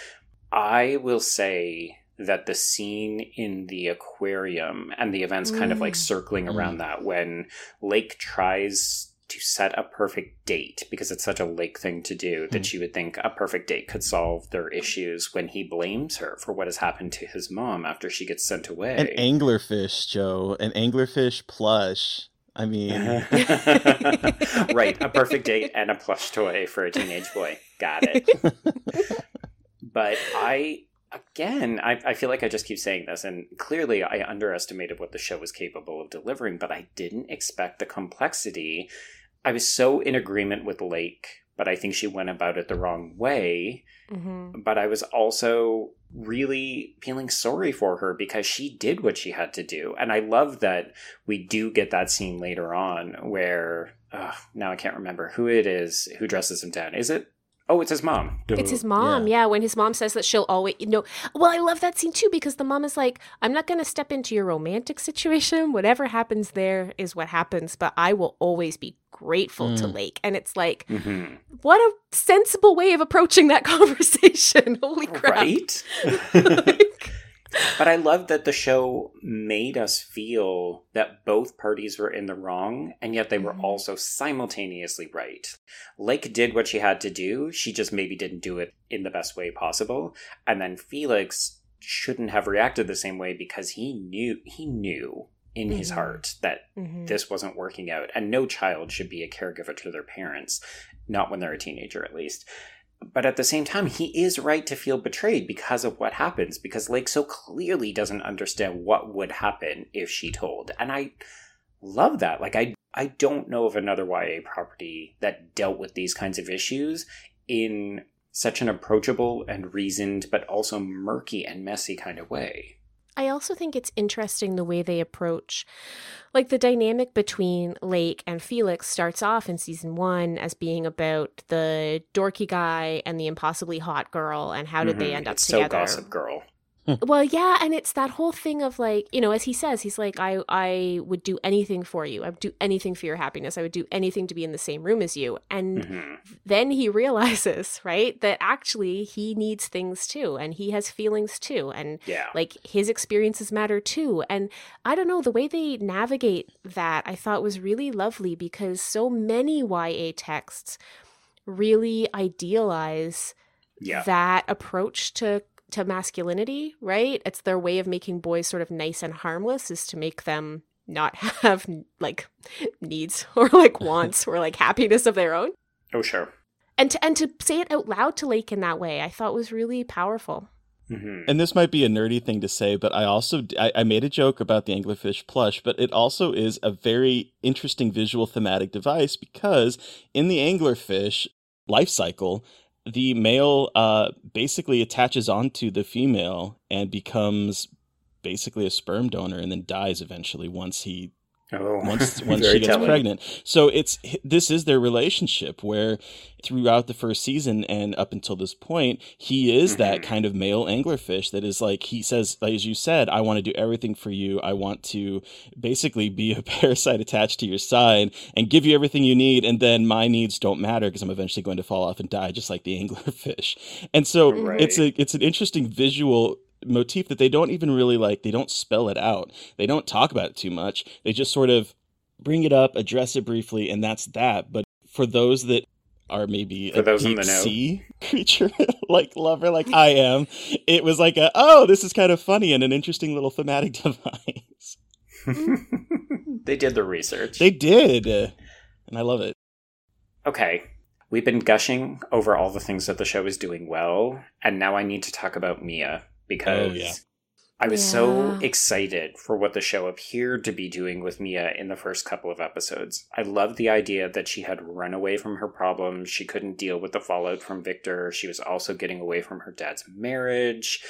S1: I will say that the scene in the aquarium and the events mm. kind of like mm. circling around mm. that when Lake tries to set a perfect date because it's such a Lake thing to do that mm. she would think a perfect date could solve their issues when he blames her for what has happened to his mom after she gets sent away.
S3: An anglerfish, Joe. An anglerfish plush. I mean,
S1: right. A perfect date and a plush toy for a teenage boy. Got it. but I again, I, I feel like I just keep saying this, and clearly I underestimated what the show was capable of delivering, but I didn't expect the complexity. I was so in agreement with Lake, but I think she went about it the wrong way. Mm-hmm. But I was also really feeling sorry for her because she did what she had to do. And I love that we do get that scene later on where, uh, now I can't remember who it is who dresses him down. Is it Oh, it's his mom.
S2: It's his mom. Yeah. yeah. when his mom says that she'll always, you know. Well, I love that scene too because the mom is like, "I'm not going to step into your romantic situation. Whatever happens there is what happens, but I will always be grateful mm. to Lake." And it's like, mm-hmm. what a sensible way of approaching that conversation. Holy crap! Right.
S1: like, but I love that the show made us feel that both parties were in the wrong, and yet they were mm-hmm. also simultaneously right. Lake did what she had to do, she just maybe didn't do it in the best way possible. And then Felix shouldn't have reacted the same way because he knew he knew in mm-hmm. his heart that mm-hmm. this wasn't working out and no child should be a caregiver to their parents not when they're a teenager at least but at the same time, he is right to feel betrayed because of what happens, because Lake so clearly doesn't understand what would happen if she told. And I love that. Like, I, I don't know of another YA property that dealt with these kinds of issues in such an approachable and reasoned, but also murky and messy kind of way.
S2: I also think it's interesting the way they approach like the dynamic between Lake and Felix starts off in season 1 as being about the dorky guy and the impossibly hot girl and how did mm-hmm. they end up
S1: it's
S2: together.
S1: So gossip girl.
S2: Well, yeah, and it's that whole thing of like, you know, as he says, he's like, I, I would do anything for you. I would do anything for your happiness. I would do anything to be in the same room as you. And mm-hmm. then he realizes, right, that actually he needs things too, and he has feelings too, and
S1: yeah.
S2: like his experiences matter too. And I don't know, the way they navigate that, I thought was really lovely because so many YA texts really idealize yeah. that approach to to masculinity, right? It's their way of making boys sort of nice and harmless is to make them not have like needs or like wants or like happiness of their own.
S1: Oh, sure.
S2: And to and to say it out loud to Lake in that way, I thought was really powerful.
S3: Mm-hmm. And this might be a nerdy thing to say, but I also I, I, made a joke about the anglerfish plush, but it also is a very interesting visual thematic device because in the anglerfish life cycle, the male uh, basically attaches onto the female and becomes basically a sperm donor and then dies eventually once he Oh, once once she gets telling. pregnant. So it's this is their relationship where throughout the first season and up until this point, he is mm-hmm. that kind of male anglerfish that is like he says, as you said, I want to do everything for you. I want to basically be a parasite attached to your side and give you everything you need, and then my needs don't matter because I'm eventually going to fall off and die, just like the anglerfish. And so right. it's a it's an interesting visual motif that they don't even really like. They don't spell it out. They don't talk about it too much. They just sort of bring it up address it briefly and that's that. But for those that are maybe for a deep sea creature like lover like i am it was like a oh this is kind of funny and an interesting little thematic device.
S1: They did the research.
S3: They did. And i love it.
S1: Okay. We've been gushing over all the things that the show is doing well. And now i need to talk about mia because oh, yeah. I was yeah. so excited for what the show appeared to be doing with Mia in the first couple of episodes. I loved the idea that she had run away from her problems. She couldn't deal with the fallout from Victor. She was also getting away from her dad's marriage.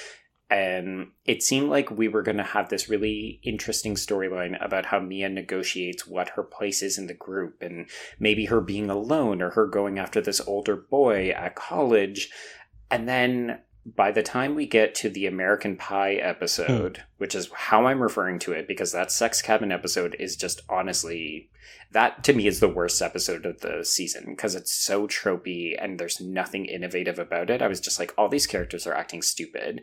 S1: And it seemed like we were going to have this really interesting storyline about how Mia negotiates what her place is in the group and maybe her being alone or her going after this older boy at college. And then by the time we get to the American Pie episode, hmm. which is how I'm referring to it, because that sex cabin episode is just honestly that to me is the worst episode of the season because it's so tropey and there's nothing innovative about it. I was just like, all these characters are acting stupid.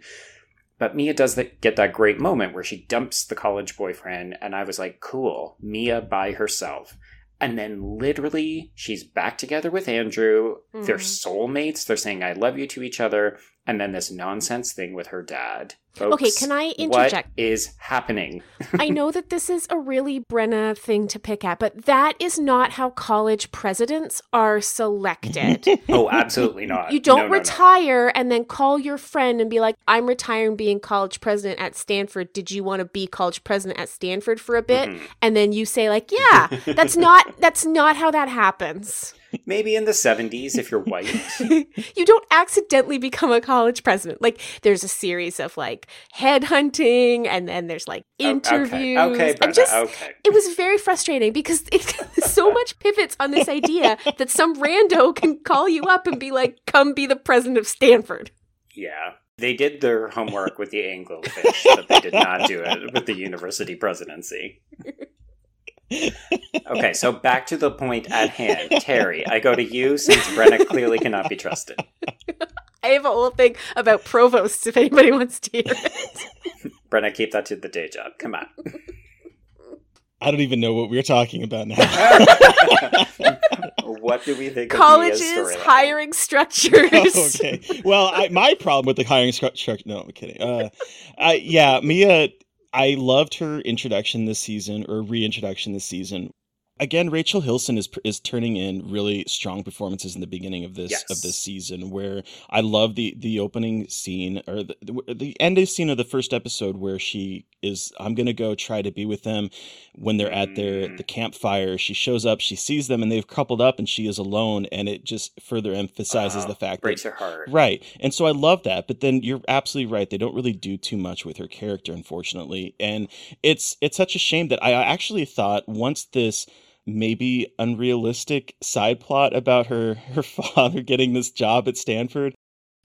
S1: But Mia does the, get that great moment where she dumps the college boyfriend, and I was like, cool, Mia by herself. And then literally, she's back together with Andrew. Mm. They're mm-hmm. soulmates. They're saying, I love you to each other. And then this nonsense thing with her dad. Folks,
S2: okay, can I interject?
S1: What is happening?
S2: I know that this is a really Brenna thing to pick at, but that is not how college presidents are selected.
S1: oh, absolutely not.
S2: You don't no, no, retire no. and then call your friend and be like, I'm retiring being college president at Stanford. Did you want to be college president at Stanford for a bit? Mm-hmm. And then you say, like, yeah, that's not that's not how that happens.
S1: Maybe in the 70s if you're white.
S2: you don't accidentally become a college president. Like there's a series of like headhunting and then there's like interviews.
S1: Oh, okay, okay, just, okay.
S2: It was very frustrating because it so much pivots on this idea that some rando can call you up and be like, come be the president of Stanford.
S1: Yeah. They did their homework with the anglerfish, but they did not do it with the university presidency okay, so back to the point at hand. Terry, I go to you since Brenna clearly cannot be trusted.
S2: I have a whole thing about provosts if anybody wants to hear it.
S1: Brenna, keep that to the day job. Come on.
S3: I don't even know what we're talking about now.
S1: what do we think?
S2: Colleges hiring structures.
S3: Oh, okay. Well, I, my problem with the hiring structure. No, I'm kidding. Uh, I, yeah, Mia I loved her introduction this season or reintroduction this season again, Rachel Hilson is is turning in really strong performances in the beginning of this yes. of this season. Where I love the the opening scene or the, the, the ending scene of the first episode where she is. I'm gonna go try to be with them when they're at their mm. the campfire. She shows up, she sees them, and they've coupled up, and she is alone, and it just further emphasizes the fact
S1: breaks
S3: that,
S1: her heart.
S3: Right, and so I love that. But then you're absolutely right; they don't really do too much with her character, unfortunately, and it's it's such a shame that I actually thought once this maybe unrealistic side plot about her her father getting this job at Stanford.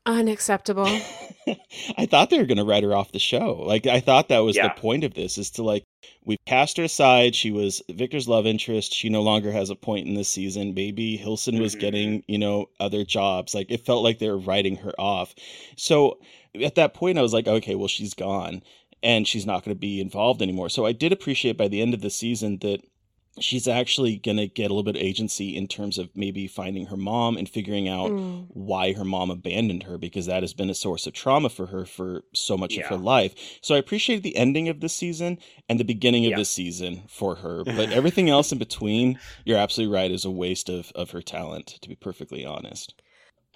S2: Unacceptable.
S3: I thought they were going to write her off the show. Like I thought that was yeah. the point of this is to like we've cast her aside. She was Victor's love interest. She no longer has a point in this season. Maybe Hilson was mm-hmm. getting, you know, other jobs. Like it felt like they were writing her off. So at that point I was like, okay, well she's gone and she's not going to be involved anymore. So I did appreciate by the end of the season that she's actually going to get a little bit of agency in terms of maybe finding her mom and figuring out mm. why her mom abandoned her because that has been a source of trauma for her for so much yeah. of her life. So I appreciate the ending of this season and the beginning of yeah. this season for her, but everything else in between, you're absolutely right, is a waste of of her talent to be perfectly honest.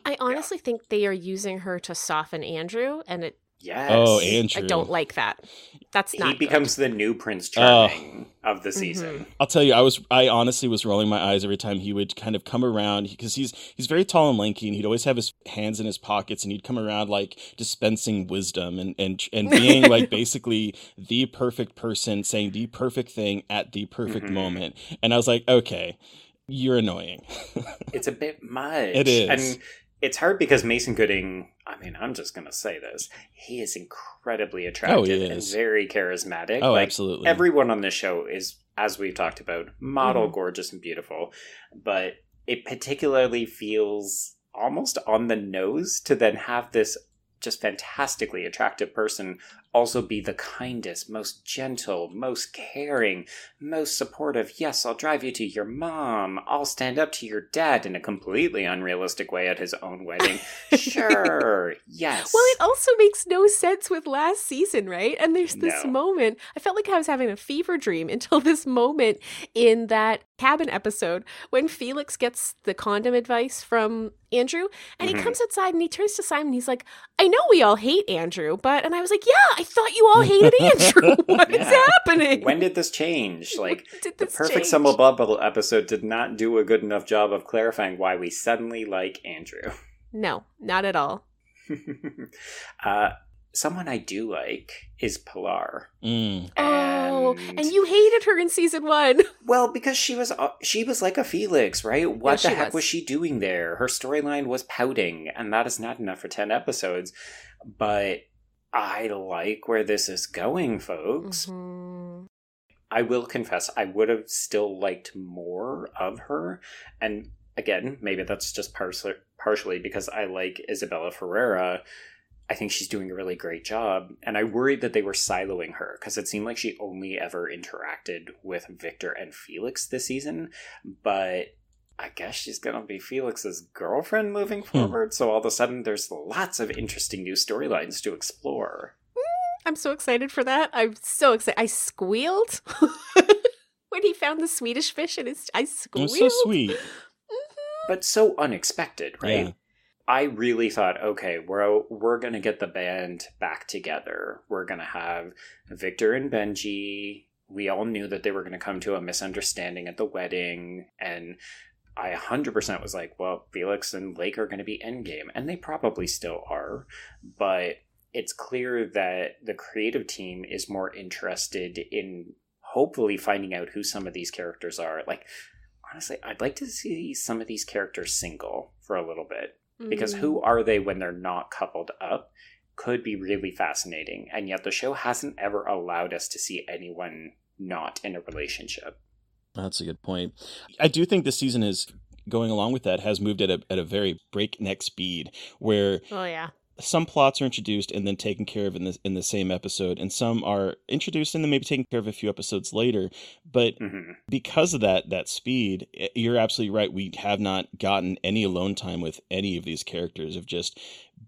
S2: I honestly yeah. think they are using her to soften Andrew and it
S1: Yes.
S3: Oh, Andrew.
S2: I don't like that. That's not.
S1: He becomes good. the new Prince Charming uh, of the mm-hmm. season. Mm-hmm.
S3: I'll tell you, I was, I honestly was rolling my eyes every time he would kind of come around because he's he's very tall and lanky, and he'd always have his hands in his pockets, and he'd come around like dispensing wisdom and and and being like basically the perfect person, saying the perfect thing at the perfect mm-hmm. moment. And I was like, okay, you're annoying.
S1: it's a bit much.
S3: It is.
S1: And it's hard because Mason Gooding, I mean, I'm just going to say this. He is incredibly attractive oh, and very charismatic.
S3: Oh, like, absolutely.
S1: Everyone on this show is, as we've talked about, model, mm-hmm. gorgeous, and beautiful. But it particularly feels almost on the nose to then have this just fantastically attractive person also be the kindest, most gentle, most caring, most supportive. Yes, I'll drive you to your mom. I'll stand up to your dad in a completely unrealistic way at his own wedding. sure, yes.
S2: Well, it also makes no sense with last season, right? And there's this no. moment. I felt like I was having a fever dream until this moment in that cabin episode when Felix gets the condom advice from Andrew and mm-hmm. he comes outside and he turns to Simon. He's like, I know we all hate Andrew, but, and I was like, yeah, I thought you all hated Andrew. What yeah. is happening?
S1: When did this change? Like this the Perfect change? Bubble episode did not do a good enough job of clarifying why we suddenly like Andrew.
S2: No, not at all.
S1: uh, someone I do like is Pilar.
S3: Mm.
S2: And, oh, and you hated her in season one.
S1: Well, because she was uh, she was like a Felix, right? What the heck was. was she doing there? Her storyline was pouting, and that is not enough for ten episodes. But I like where this is going, folks. Mm-hmm. I will confess, I would have still liked more of her. And again, maybe that's just partially, partially because I like Isabella Ferreira. I think she's doing a really great job. And I worried that they were siloing her because it seemed like she only ever interacted with Victor and Felix this season. But I guess she's going to be Felix's girlfriend moving hmm. forward. So all of a sudden, there's lots of interesting new storylines to explore.
S2: I'm so excited for that. I'm so excited. I squealed when he found the Swedish fish, and I squealed. It
S3: was so sweet,
S1: but so unexpected, right? Yeah. I really thought, okay, we're we're gonna get the band back together. We're gonna have Victor and Benji. We all knew that they were gonna come to a misunderstanding at the wedding, and I 100% was like, well, Felix and Lake are to be endgame, and they probably still are, but it's clear that the creative team is more interested in hopefully finding out who some of these characters are. Like, honestly, I'd like to see some of these characters single for a little bit because mm. who are they when they're not coupled up could be really fascinating. And yet the show hasn't ever allowed us to see anyone not in a relationship.
S3: That's a good point. I do think this season is going along with that has moved at a at a very breakneck speed where
S2: Oh yeah.
S3: Some plots are introduced and then taken care of in the in the same episode, and some are introduced and then maybe taken care of a few episodes later. But mm-hmm. because of that that speed, you're absolutely right. We have not gotten any alone time with any of these characters of just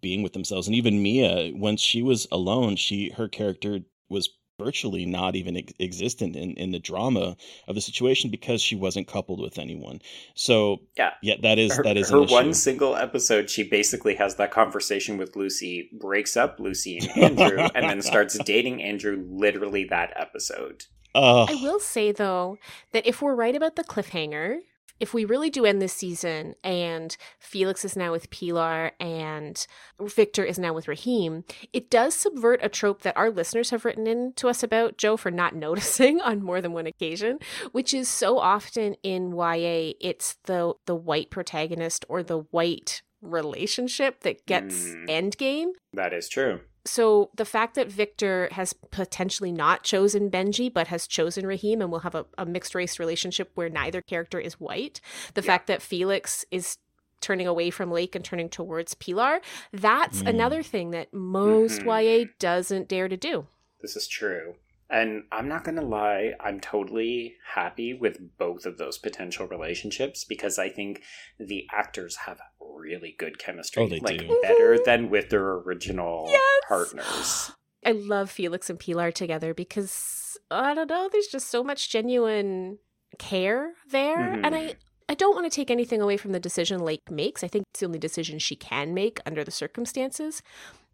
S3: being with themselves. And even Mia, once she was alone, she her character was virtually not even ex- existent in, in the drama of the situation because she wasn't coupled with anyone. So yeah, yeah, that is
S1: her,
S3: that is
S1: her one single episode. She basically has that conversation with Lucy, breaks up Lucy and Andrew, and then starts dating Andrew. Literally that episode.
S2: Uh, I will say though that if we're right about the cliffhanger, if we really do end this season and Felix is now with Pilar and Victor is now with Rahim, it does subvert a trope that our listeners have written in to us about, Joe, for not noticing on more than one occasion, which is so often in YA, it's the the white protagonist or the white relationship that gets mm, endgame.
S1: That is true
S2: so the fact that Victor has potentially not chosen Benji but has chosen Rahim and will have a, a mixed race relationship where neither character is white, the yeah. fact that Felix is turning away from Lake and turning towards Pilar, that's mm. another thing that most mm-hmm. YA doesn't dare to do.
S1: This is true. And I'm not going to lie, I'm totally happy with both of those potential relationships because I think the actors have really good chemistry.
S3: Oh, they
S1: like
S3: do.
S1: better than with their original yes! partners.
S2: I love Felix and Pilar together because I don't know, there's just so much genuine care there. Mm-hmm. And I mm-hmm. I don't want to take anything away from the decision Lake makes. I think it's the only decision she can make under the circumstances.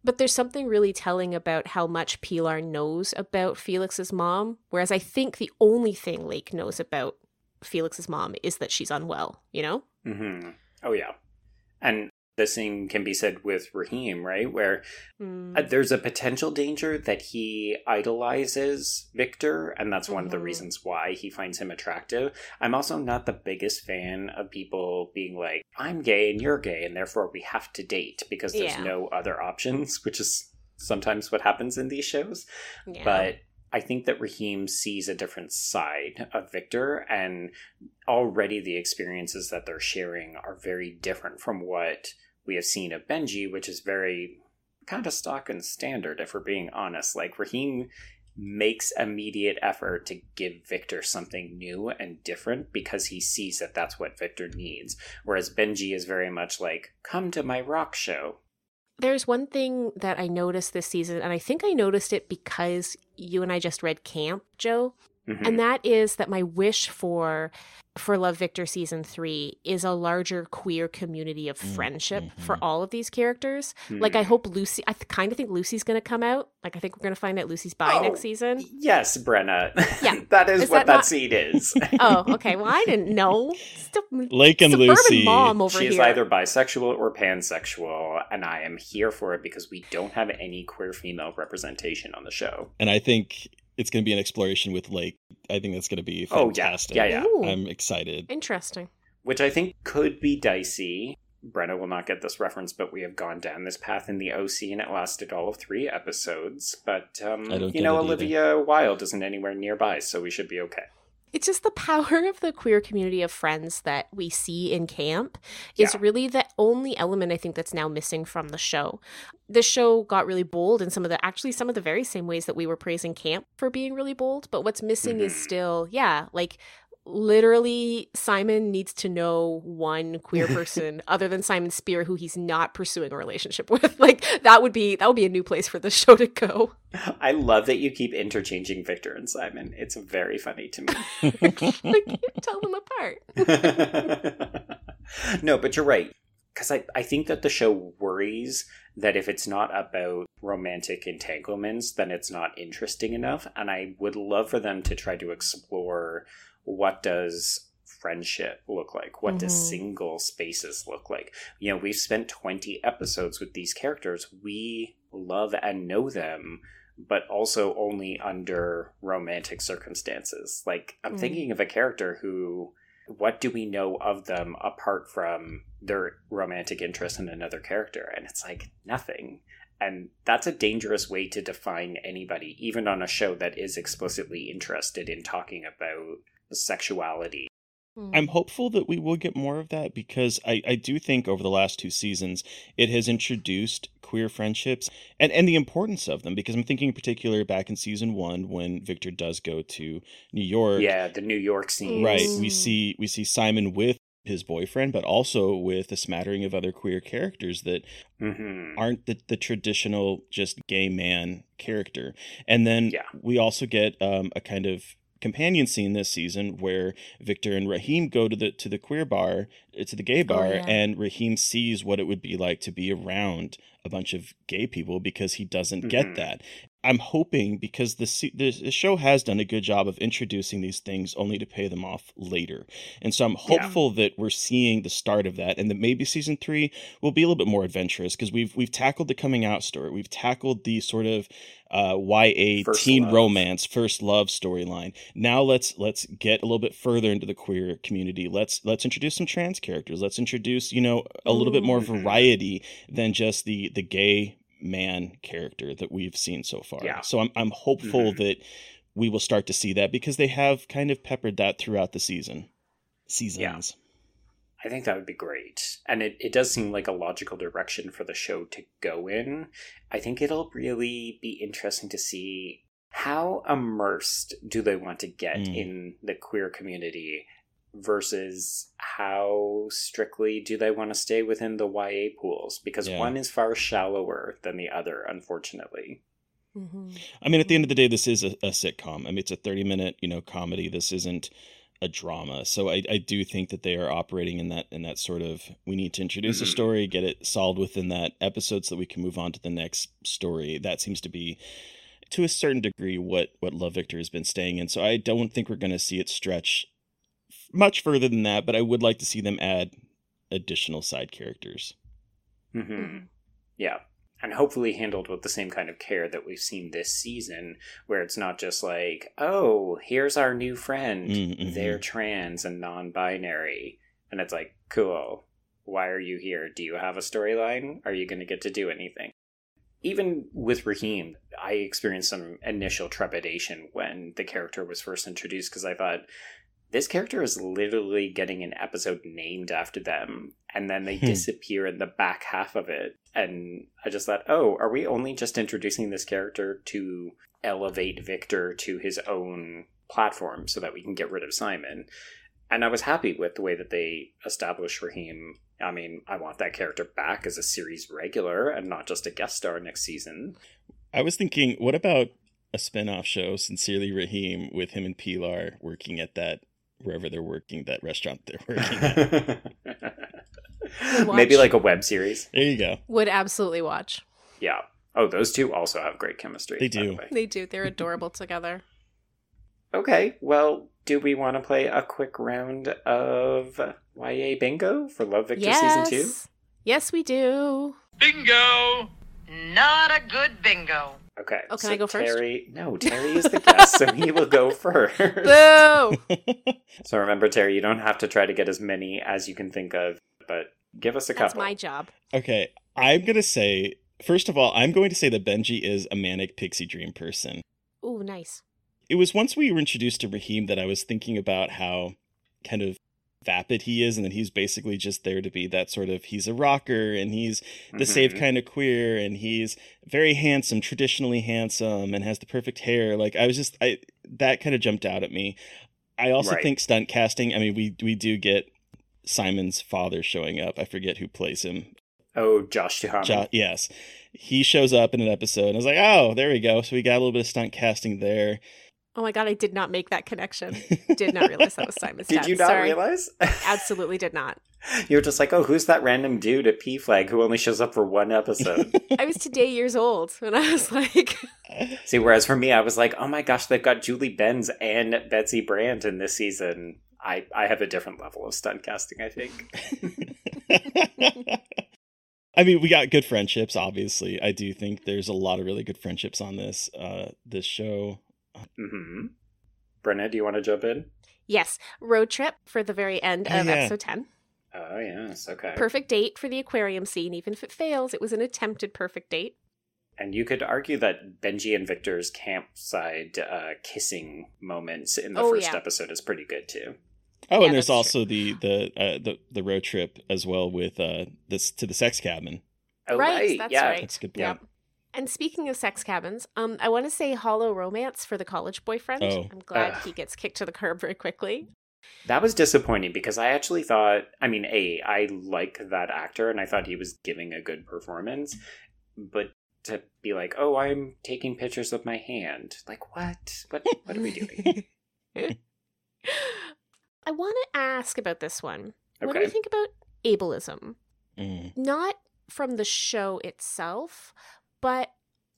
S2: But there's something really telling about how much Pilar knows about Felix's mom, whereas I think the only thing Lake knows about Felix's mom is that she's unwell, you know?
S1: Mm-hmm. Oh, yeah. And the same can be said with Rahim, right? Where mm. uh, there's a potential danger that he idolizes Victor, and that's one mm-hmm. of the mm-hmm. reasons why he finds him attractive. I'm also not the biggest fan of people being like, I'm gay and you're gay, and therefore we have to date because there's yeah. no other options, which is sometimes what happens in these shows. Yeah. But I think that Rahim sees a different side of Victor, and already the experiences that they're sharing are very different from what we have seen of Benji, which is very kind of stock and standard, if we're being honest. Like, Rahim makes immediate effort to give Victor something new and different because he sees that that's what Victor needs. Whereas Benji is very much like, come to my rock show.
S2: There's one thing that I noticed this season, and I think I noticed it because you and I just read Camp, Joe. Mm-hmm. And that is that my wish for for Love Victor season 3 is a larger queer community of mm, friendship mm-hmm. for all of these characters. Mm-hmm. Like I hope Lucy I th- kind of think Lucy's going to come out. Like I think we're going to find out Lucy's bi oh, next season.
S1: Yes, Brenna. Yeah. that is, is what that, that not... scene is.
S2: oh, okay. Well, I didn't know.
S3: Still, Lake and Lucy.
S2: Mom over
S1: she is
S2: here.
S1: either bisexual or pansexual and I am here for it because we don't have any queer female representation on the show.
S3: And I think it's going to be an exploration with Lake. I think that's going to be fantastic.
S1: Oh, yeah, yeah,
S3: yeah. I'm excited.
S2: Interesting.
S1: Which I think could be dicey. Brenna will not get this reference, but we have gone down this path in the OC, and it lasted all of three episodes. But um, you know, Olivia either. Wilde isn't anywhere nearby, so we should be okay.
S2: It's just the power of the queer community of friends that we see in camp is yeah. really the only element I think that's now missing from the show. The show got really bold in some of the actually some of the very same ways that we were praising camp for being really bold, but what's missing mm-hmm. is still yeah, like literally Simon needs to know one queer person other than Simon Spier who he's not pursuing a relationship with. Like that would be that would be a new place for the show to go.
S1: I love that you keep interchanging Victor and Simon. It's very funny to me.
S2: I can't tell them apart.
S1: no, but you're right. Because I, I think that the show worries that if it's not about romantic entanglements, then it's not interesting enough. And I would love for them to try to explore what does friendship look like? What mm-hmm. does single spaces look like? You know, we've spent 20 episodes with these characters. We love and know them, but also only under romantic circumstances. Like, I'm mm. thinking of a character who, what do we know of them apart from their romantic interest in another character? And it's like nothing. And that's a dangerous way to define anybody, even on a show that is explicitly interested in talking about sexuality.
S3: Hmm. I'm hopeful that we will get more of that because I, I do think over the last two seasons it has introduced queer friendships and, and the importance of them because I'm thinking in particular back in season one when Victor does go to New York.
S1: Yeah, the New York scene.
S3: Right. We see we see Simon with his boyfriend, but also with a smattering of other queer characters that mm-hmm. aren't the, the traditional just gay man character. And then yeah. we also get um, a kind of companion scene this season where Victor and Rahim go to the to the queer bar, to the gay oh, bar, oh, yeah. and Rahim sees what it would be like to be around a bunch of gay people because he doesn't mm-hmm. get that. I'm hoping because the, the show has done a good job of introducing these things only to pay them off later. And so I'm hopeful yeah. that we're seeing the start of that and that maybe season 3 will be a little bit more adventurous because we've we've tackled the coming out story. We've tackled the sort of uh, YA first teen love. romance, first love storyline. Now let's let's get a little bit further into the queer community. Let's let's introduce some trans characters. Let's introduce, you know, a little bit more variety than just the the gay man character that we've seen so far. Yeah. So I'm I'm hopeful mm-hmm. that we will start to see that because they have kind of peppered that throughout the season. Seasons. Yeah.
S1: I think that would be great. And it, it does seem like a logical direction for the show to go in. I think it'll really be interesting to see how immersed do they want to get mm. in the queer community versus how strictly do they want to stay within the YA pools because yeah. one is far shallower than the other, unfortunately.
S3: Mm-hmm. I mean, at the end of the day, this is a, a, sitcom. I mean, it's a thirty-minute, you know, comedy. This isn't a drama. So I, I do think that they are operating in that in that sort of we need to introduce mm-hmm. a story, get it solved within that episode, so that we can move on to the next story. That seems to be to a certain degree what what Love Victor has been staying in. So I don't think we're going to see it stretch much further than that, but I would like to see them add additional side characters.
S1: Mm-hmm. mm-hmm. Yeah. And hopefully handled with the same kind of care that we've seen this season, where it's not just like, oh, here's our new friend. Mm-hmm. They're trans and non binary. And it's like, cool. Why are you here? Do you have a storyline? Are you going to get to do anything? even with Rahim, I experienced some initial trepidation when the character was first introduced because I thought, this character is literally getting an episode named after them and then they hmm. disappear in the back half of it. And i just thought oh are we only just introducing this character to elevate victor to his own platform so that we can get rid of simon? And i was happy with the way that they established rahim. I mean i want that character back as a series regular and not just a guest star next season.
S3: I was thinking what about a spin-off show sincerely rahim with him and pilar working at that wherever they're working, that restaurant they're working
S1: at. Maybe like a web series.
S3: There you go.
S2: Would absolutely watch.
S1: Yeah. Oh, those two also have great chemistry.
S3: They do.
S2: The they do. They're adorable together.
S1: Okay. Well, do we want to play a quick round of YA Bingo for Love Victor yes. season two?
S2: Yes, we do.
S4: Bingo! Not a good bingo.
S1: Okay.
S2: Oh, can so I go first?
S1: Terry, no, Terry is the guest, so he will go first.
S2: Boo!
S1: so remember, Terry, you don't have to try to get as many as you can think of, but give us a
S2: That's
S1: couple.
S2: That's my job.
S3: Okay, I'm gonna say first of all, I'm going to say that Benji is a manic pixie dream person.
S2: Ooh, nice.
S3: it was once we were introduced to Rahim that I was thinking about how kind of vapid he is and that he's basically just there to be that sort of he's a rocker and he's the mm-hmm. safe kind of queer and he's very handsome traditionally handsome and has the perfect hair. Like i was just i that kind of jumped out at me. I also right. think stunt casting i mean we we do get simon's father showing up. I forget who plays him.
S1: Oh josh
S3: jo- yes. He shows up in an episode and i was like oh there we go. So we got a little bit of stunt casting there
S2: Oh my god, I did not make that connection. Did not realize that was Simon's
S1: did
S2: dad.
S1: you not Sorry. realize?
S2: Absolutely did not.
S1: You were just like, oh, who's that random dude at PFLAG who only shows up for one episode?
S2: I was today years old and I was like
S1: See, whereas for me, I was like, oh my gosh, they've got Julie Benz and Betsy Brandt in this season. I, I have a different level of stunt casting, I think.
S3: I mean, we got good friendships. Obviously, I do think there's a lot of really good friendships on this uh, this show.
S1: Mm-hmm. Brenna, do you want to jump in?
S2: Yes. Road trip for the very end of yeah. episode 10.
S1: Oh, yes. Okay.
S2: Perfect date for the aquarium scene. Even if it fails, it was an attempted perfect date.
S1: And you could argue that Benji and Victor's campsite uh, kissing moments in the oh, first yeah. episode is pretty good too.
S3: Oh, yeah, and there's also true. the the, uh, the the road trip as well with uh this to the sex cabin.
S2: Oh, right, right. that's yeah. right. That's a good point. Yep. And speaking of sex cabins, um, I want to say hollow romance for the college boyfriend. Oh. I'm glad he gets kicked to the curb very quickly.
S1: That was disappointing because I actually thought, I mean, A, I like that actor and I thought he was giving a good performance. But to be like, oh, I'm taking pictures of my hand. Like, what? What, what are we doing?
S2: I want to ask about this one. Okay. What do you think about ableism? Mm. Not from the show itself, but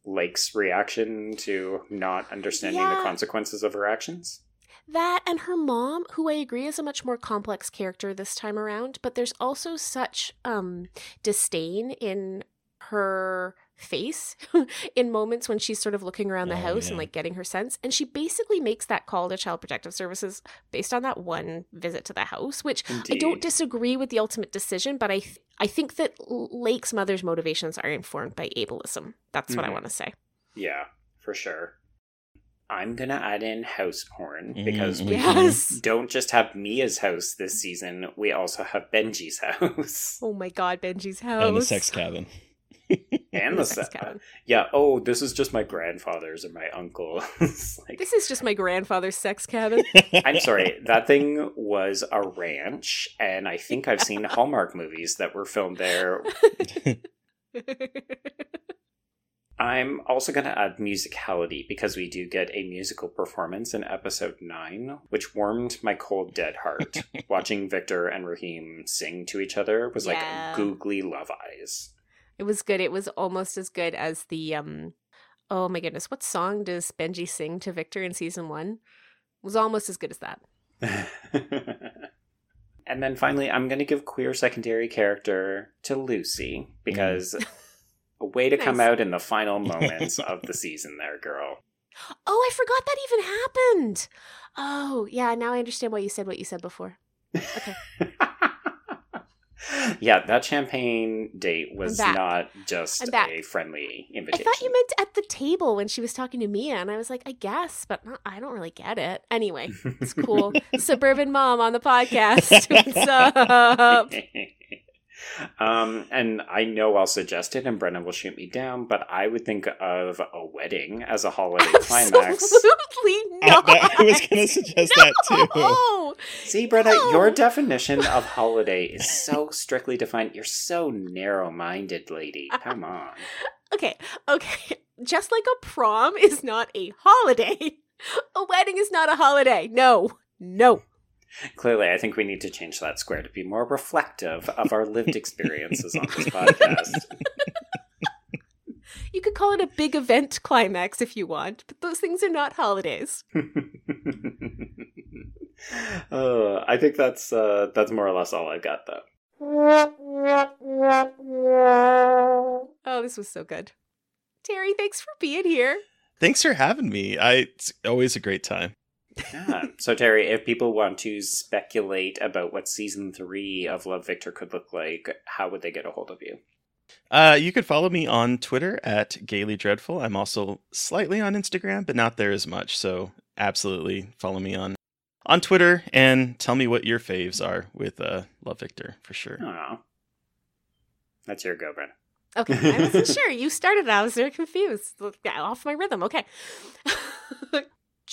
S1: Lake's reaction to not understanding yeah, the consequences of her actions.
S2: That and her mom, who I agree is a much more complex character this time around, but there's also such um disdain in her face in moments when she's sort of looking around the oh, house yeah. and like getting her sense. And she basically makes that call to Child Protective Services based on that one visit to the house, which Indeed. I don't disagree with the ultimate decision, but I th- I think that Lake's mother's motivations are informed by ableism. That's mm-hmm. what I mm-hmm. want to say.
S1: Yeah, for sure. I'm gonna add in house porn mm-hmm. because we
S2: yes.
S1: don't just have Mia's house this season. We also have Benji's house.
S2: Oh my god, Benji's house
S3: and the sex cabin
S1: and the set. Yeah. Oh, this is just my grandfather's or my uncle.
S2: like, this is just my grandfather's sex cabin.
S1: I'm sorry. That thing was a ranch, and I think I've seen Hallmark movies that were filmed there. I'm also going to add musicality because we do get a musical performance in episode 9, which warmed my cold, dead heart. Watching Victor and Rahim sing to each other was yeah. like googly love eyes.
S2: It was good. It was almost as good as the um oh my goodness, what song does Benji sing to Victor in season 1? It was almost as good as that.
S1: and then finally I'm going to give queer secondary character to Lucy because mm. a way to nice. come out in the final moments of the season there, girl.
S2: Oh, I forgot that even happened. Oh, yeah, now I understand why you said what you said before. Okay.
S1: Yeah, that champagne date was not just a friendly invitation.
S2: I thought you meant at the table when she was talking to Mia, and I was like, I guess, but not, I don't really get it. Anyway, it's cool. Suburban mom on the podcast. What's up?
S1: Um, and I know I'll suggest it, and Brenna will shoot me down, but I would think of a wedding as a holiday
S2: Absolutely
S1: climax.
S2: Absolutely not.
S3: I, I was going to suggest no. that too.
S1: See, Brenna, no. your definition of holiday is so strictly defined. You're so narrow-minded, lady. Come on.
S2: Okay, okay. Just like a prom is not a holiday, a wedding is not a holiday. No, no.
S1: Clearly, I think we need to change that square to be more reflective of our lived experiences on this podcast.
S2: You could call it a big event climax if you want, but those things are not holidays.
S1: uh, I think that's uh, that's more or less all I've got, though.
S2: Oh, this was so good. Terry, thanks for being here.
S3: Thanks for having me. I, it's always a great time
S1: yeah. So Terry, if people want to speculate about what season three of Love Victor could look like, how would they get a hold of you?
S3: Uh, you could follow me on Twitter at Gaily Dreadful. I'm also slightly on Instagram, but not there as much. So absolutely follow me on on Twitter and tell me what your faves are with uh, Love Victor for sure.
S1: Oh, that's your go, Ben.
S2: Okay, I wasn't sure. You started. I was very confused. Off my rhythm. Okay.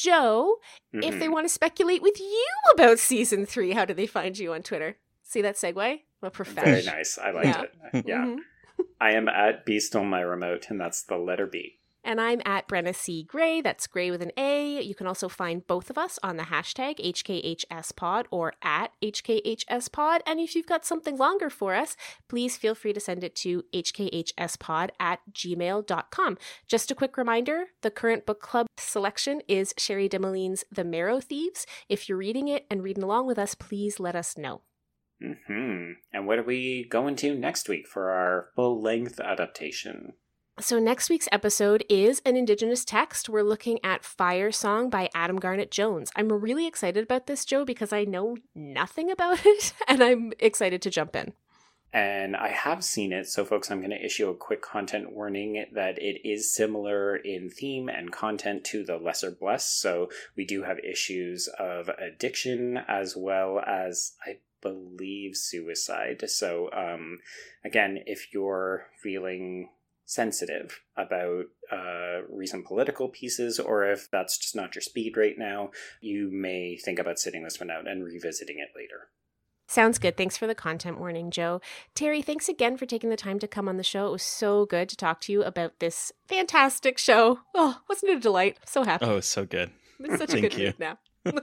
S2: Joe, mm-hmm. if they mm-hmm. want to speculate with you about season three, how do they find you on Twitter? See that segue? A professional.
S1: Very nice. I liked yeah. it. Yeah. Mm-hmm. I am at Beast on my remote, and that's the letter B.
S2: And I'm at Brenna C. Gray. That's Gray with an A. You can also find both of us on the hashtag HKHSPod or at HKHSPod. And if you've got something longer for us, please feel free to send it to HKHSPod at gmail.com. Just a quick reminder the current book club selection is Cherie Dimaline's The Marrow Thieves. If you're reading it and reading along with us, please let us know.
S1: Mm-hmm. And what are we going to next week for our full length adaptation?
S2: So, next week's episode is an Indigenous text. We're looking at Fire Song by Adam Garnet Jones. I'm really excited about this, Joe, because I know nothing about it and I'm excited to jump in.
S1: And I have seen it, so folks, I'm going to issue a quick content warning that it is similar in theme and content to The Lesser Blessed. So, we do have issues of addiction as well as, I believe, suicide. So, um, again, if you're feeling sensitive about uh, recent political pieces, or if that's just not your speed right now, you may think about sitting this one out and revisiting it later.
S2: Sounds good. Thanks for the content warning, Joe. Terry, thanks again for taking the time to come on the show. It was so good to talk to you about this fantastic show. Oh, wasn't it a delight? So happy.
S3: Oh, it's so good.
S2: It's such a good you. now.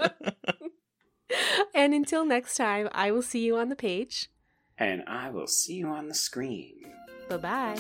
S2: and until next time, I will see you on the page.
S1: And I will see you on the screen.
S2: Bye bye.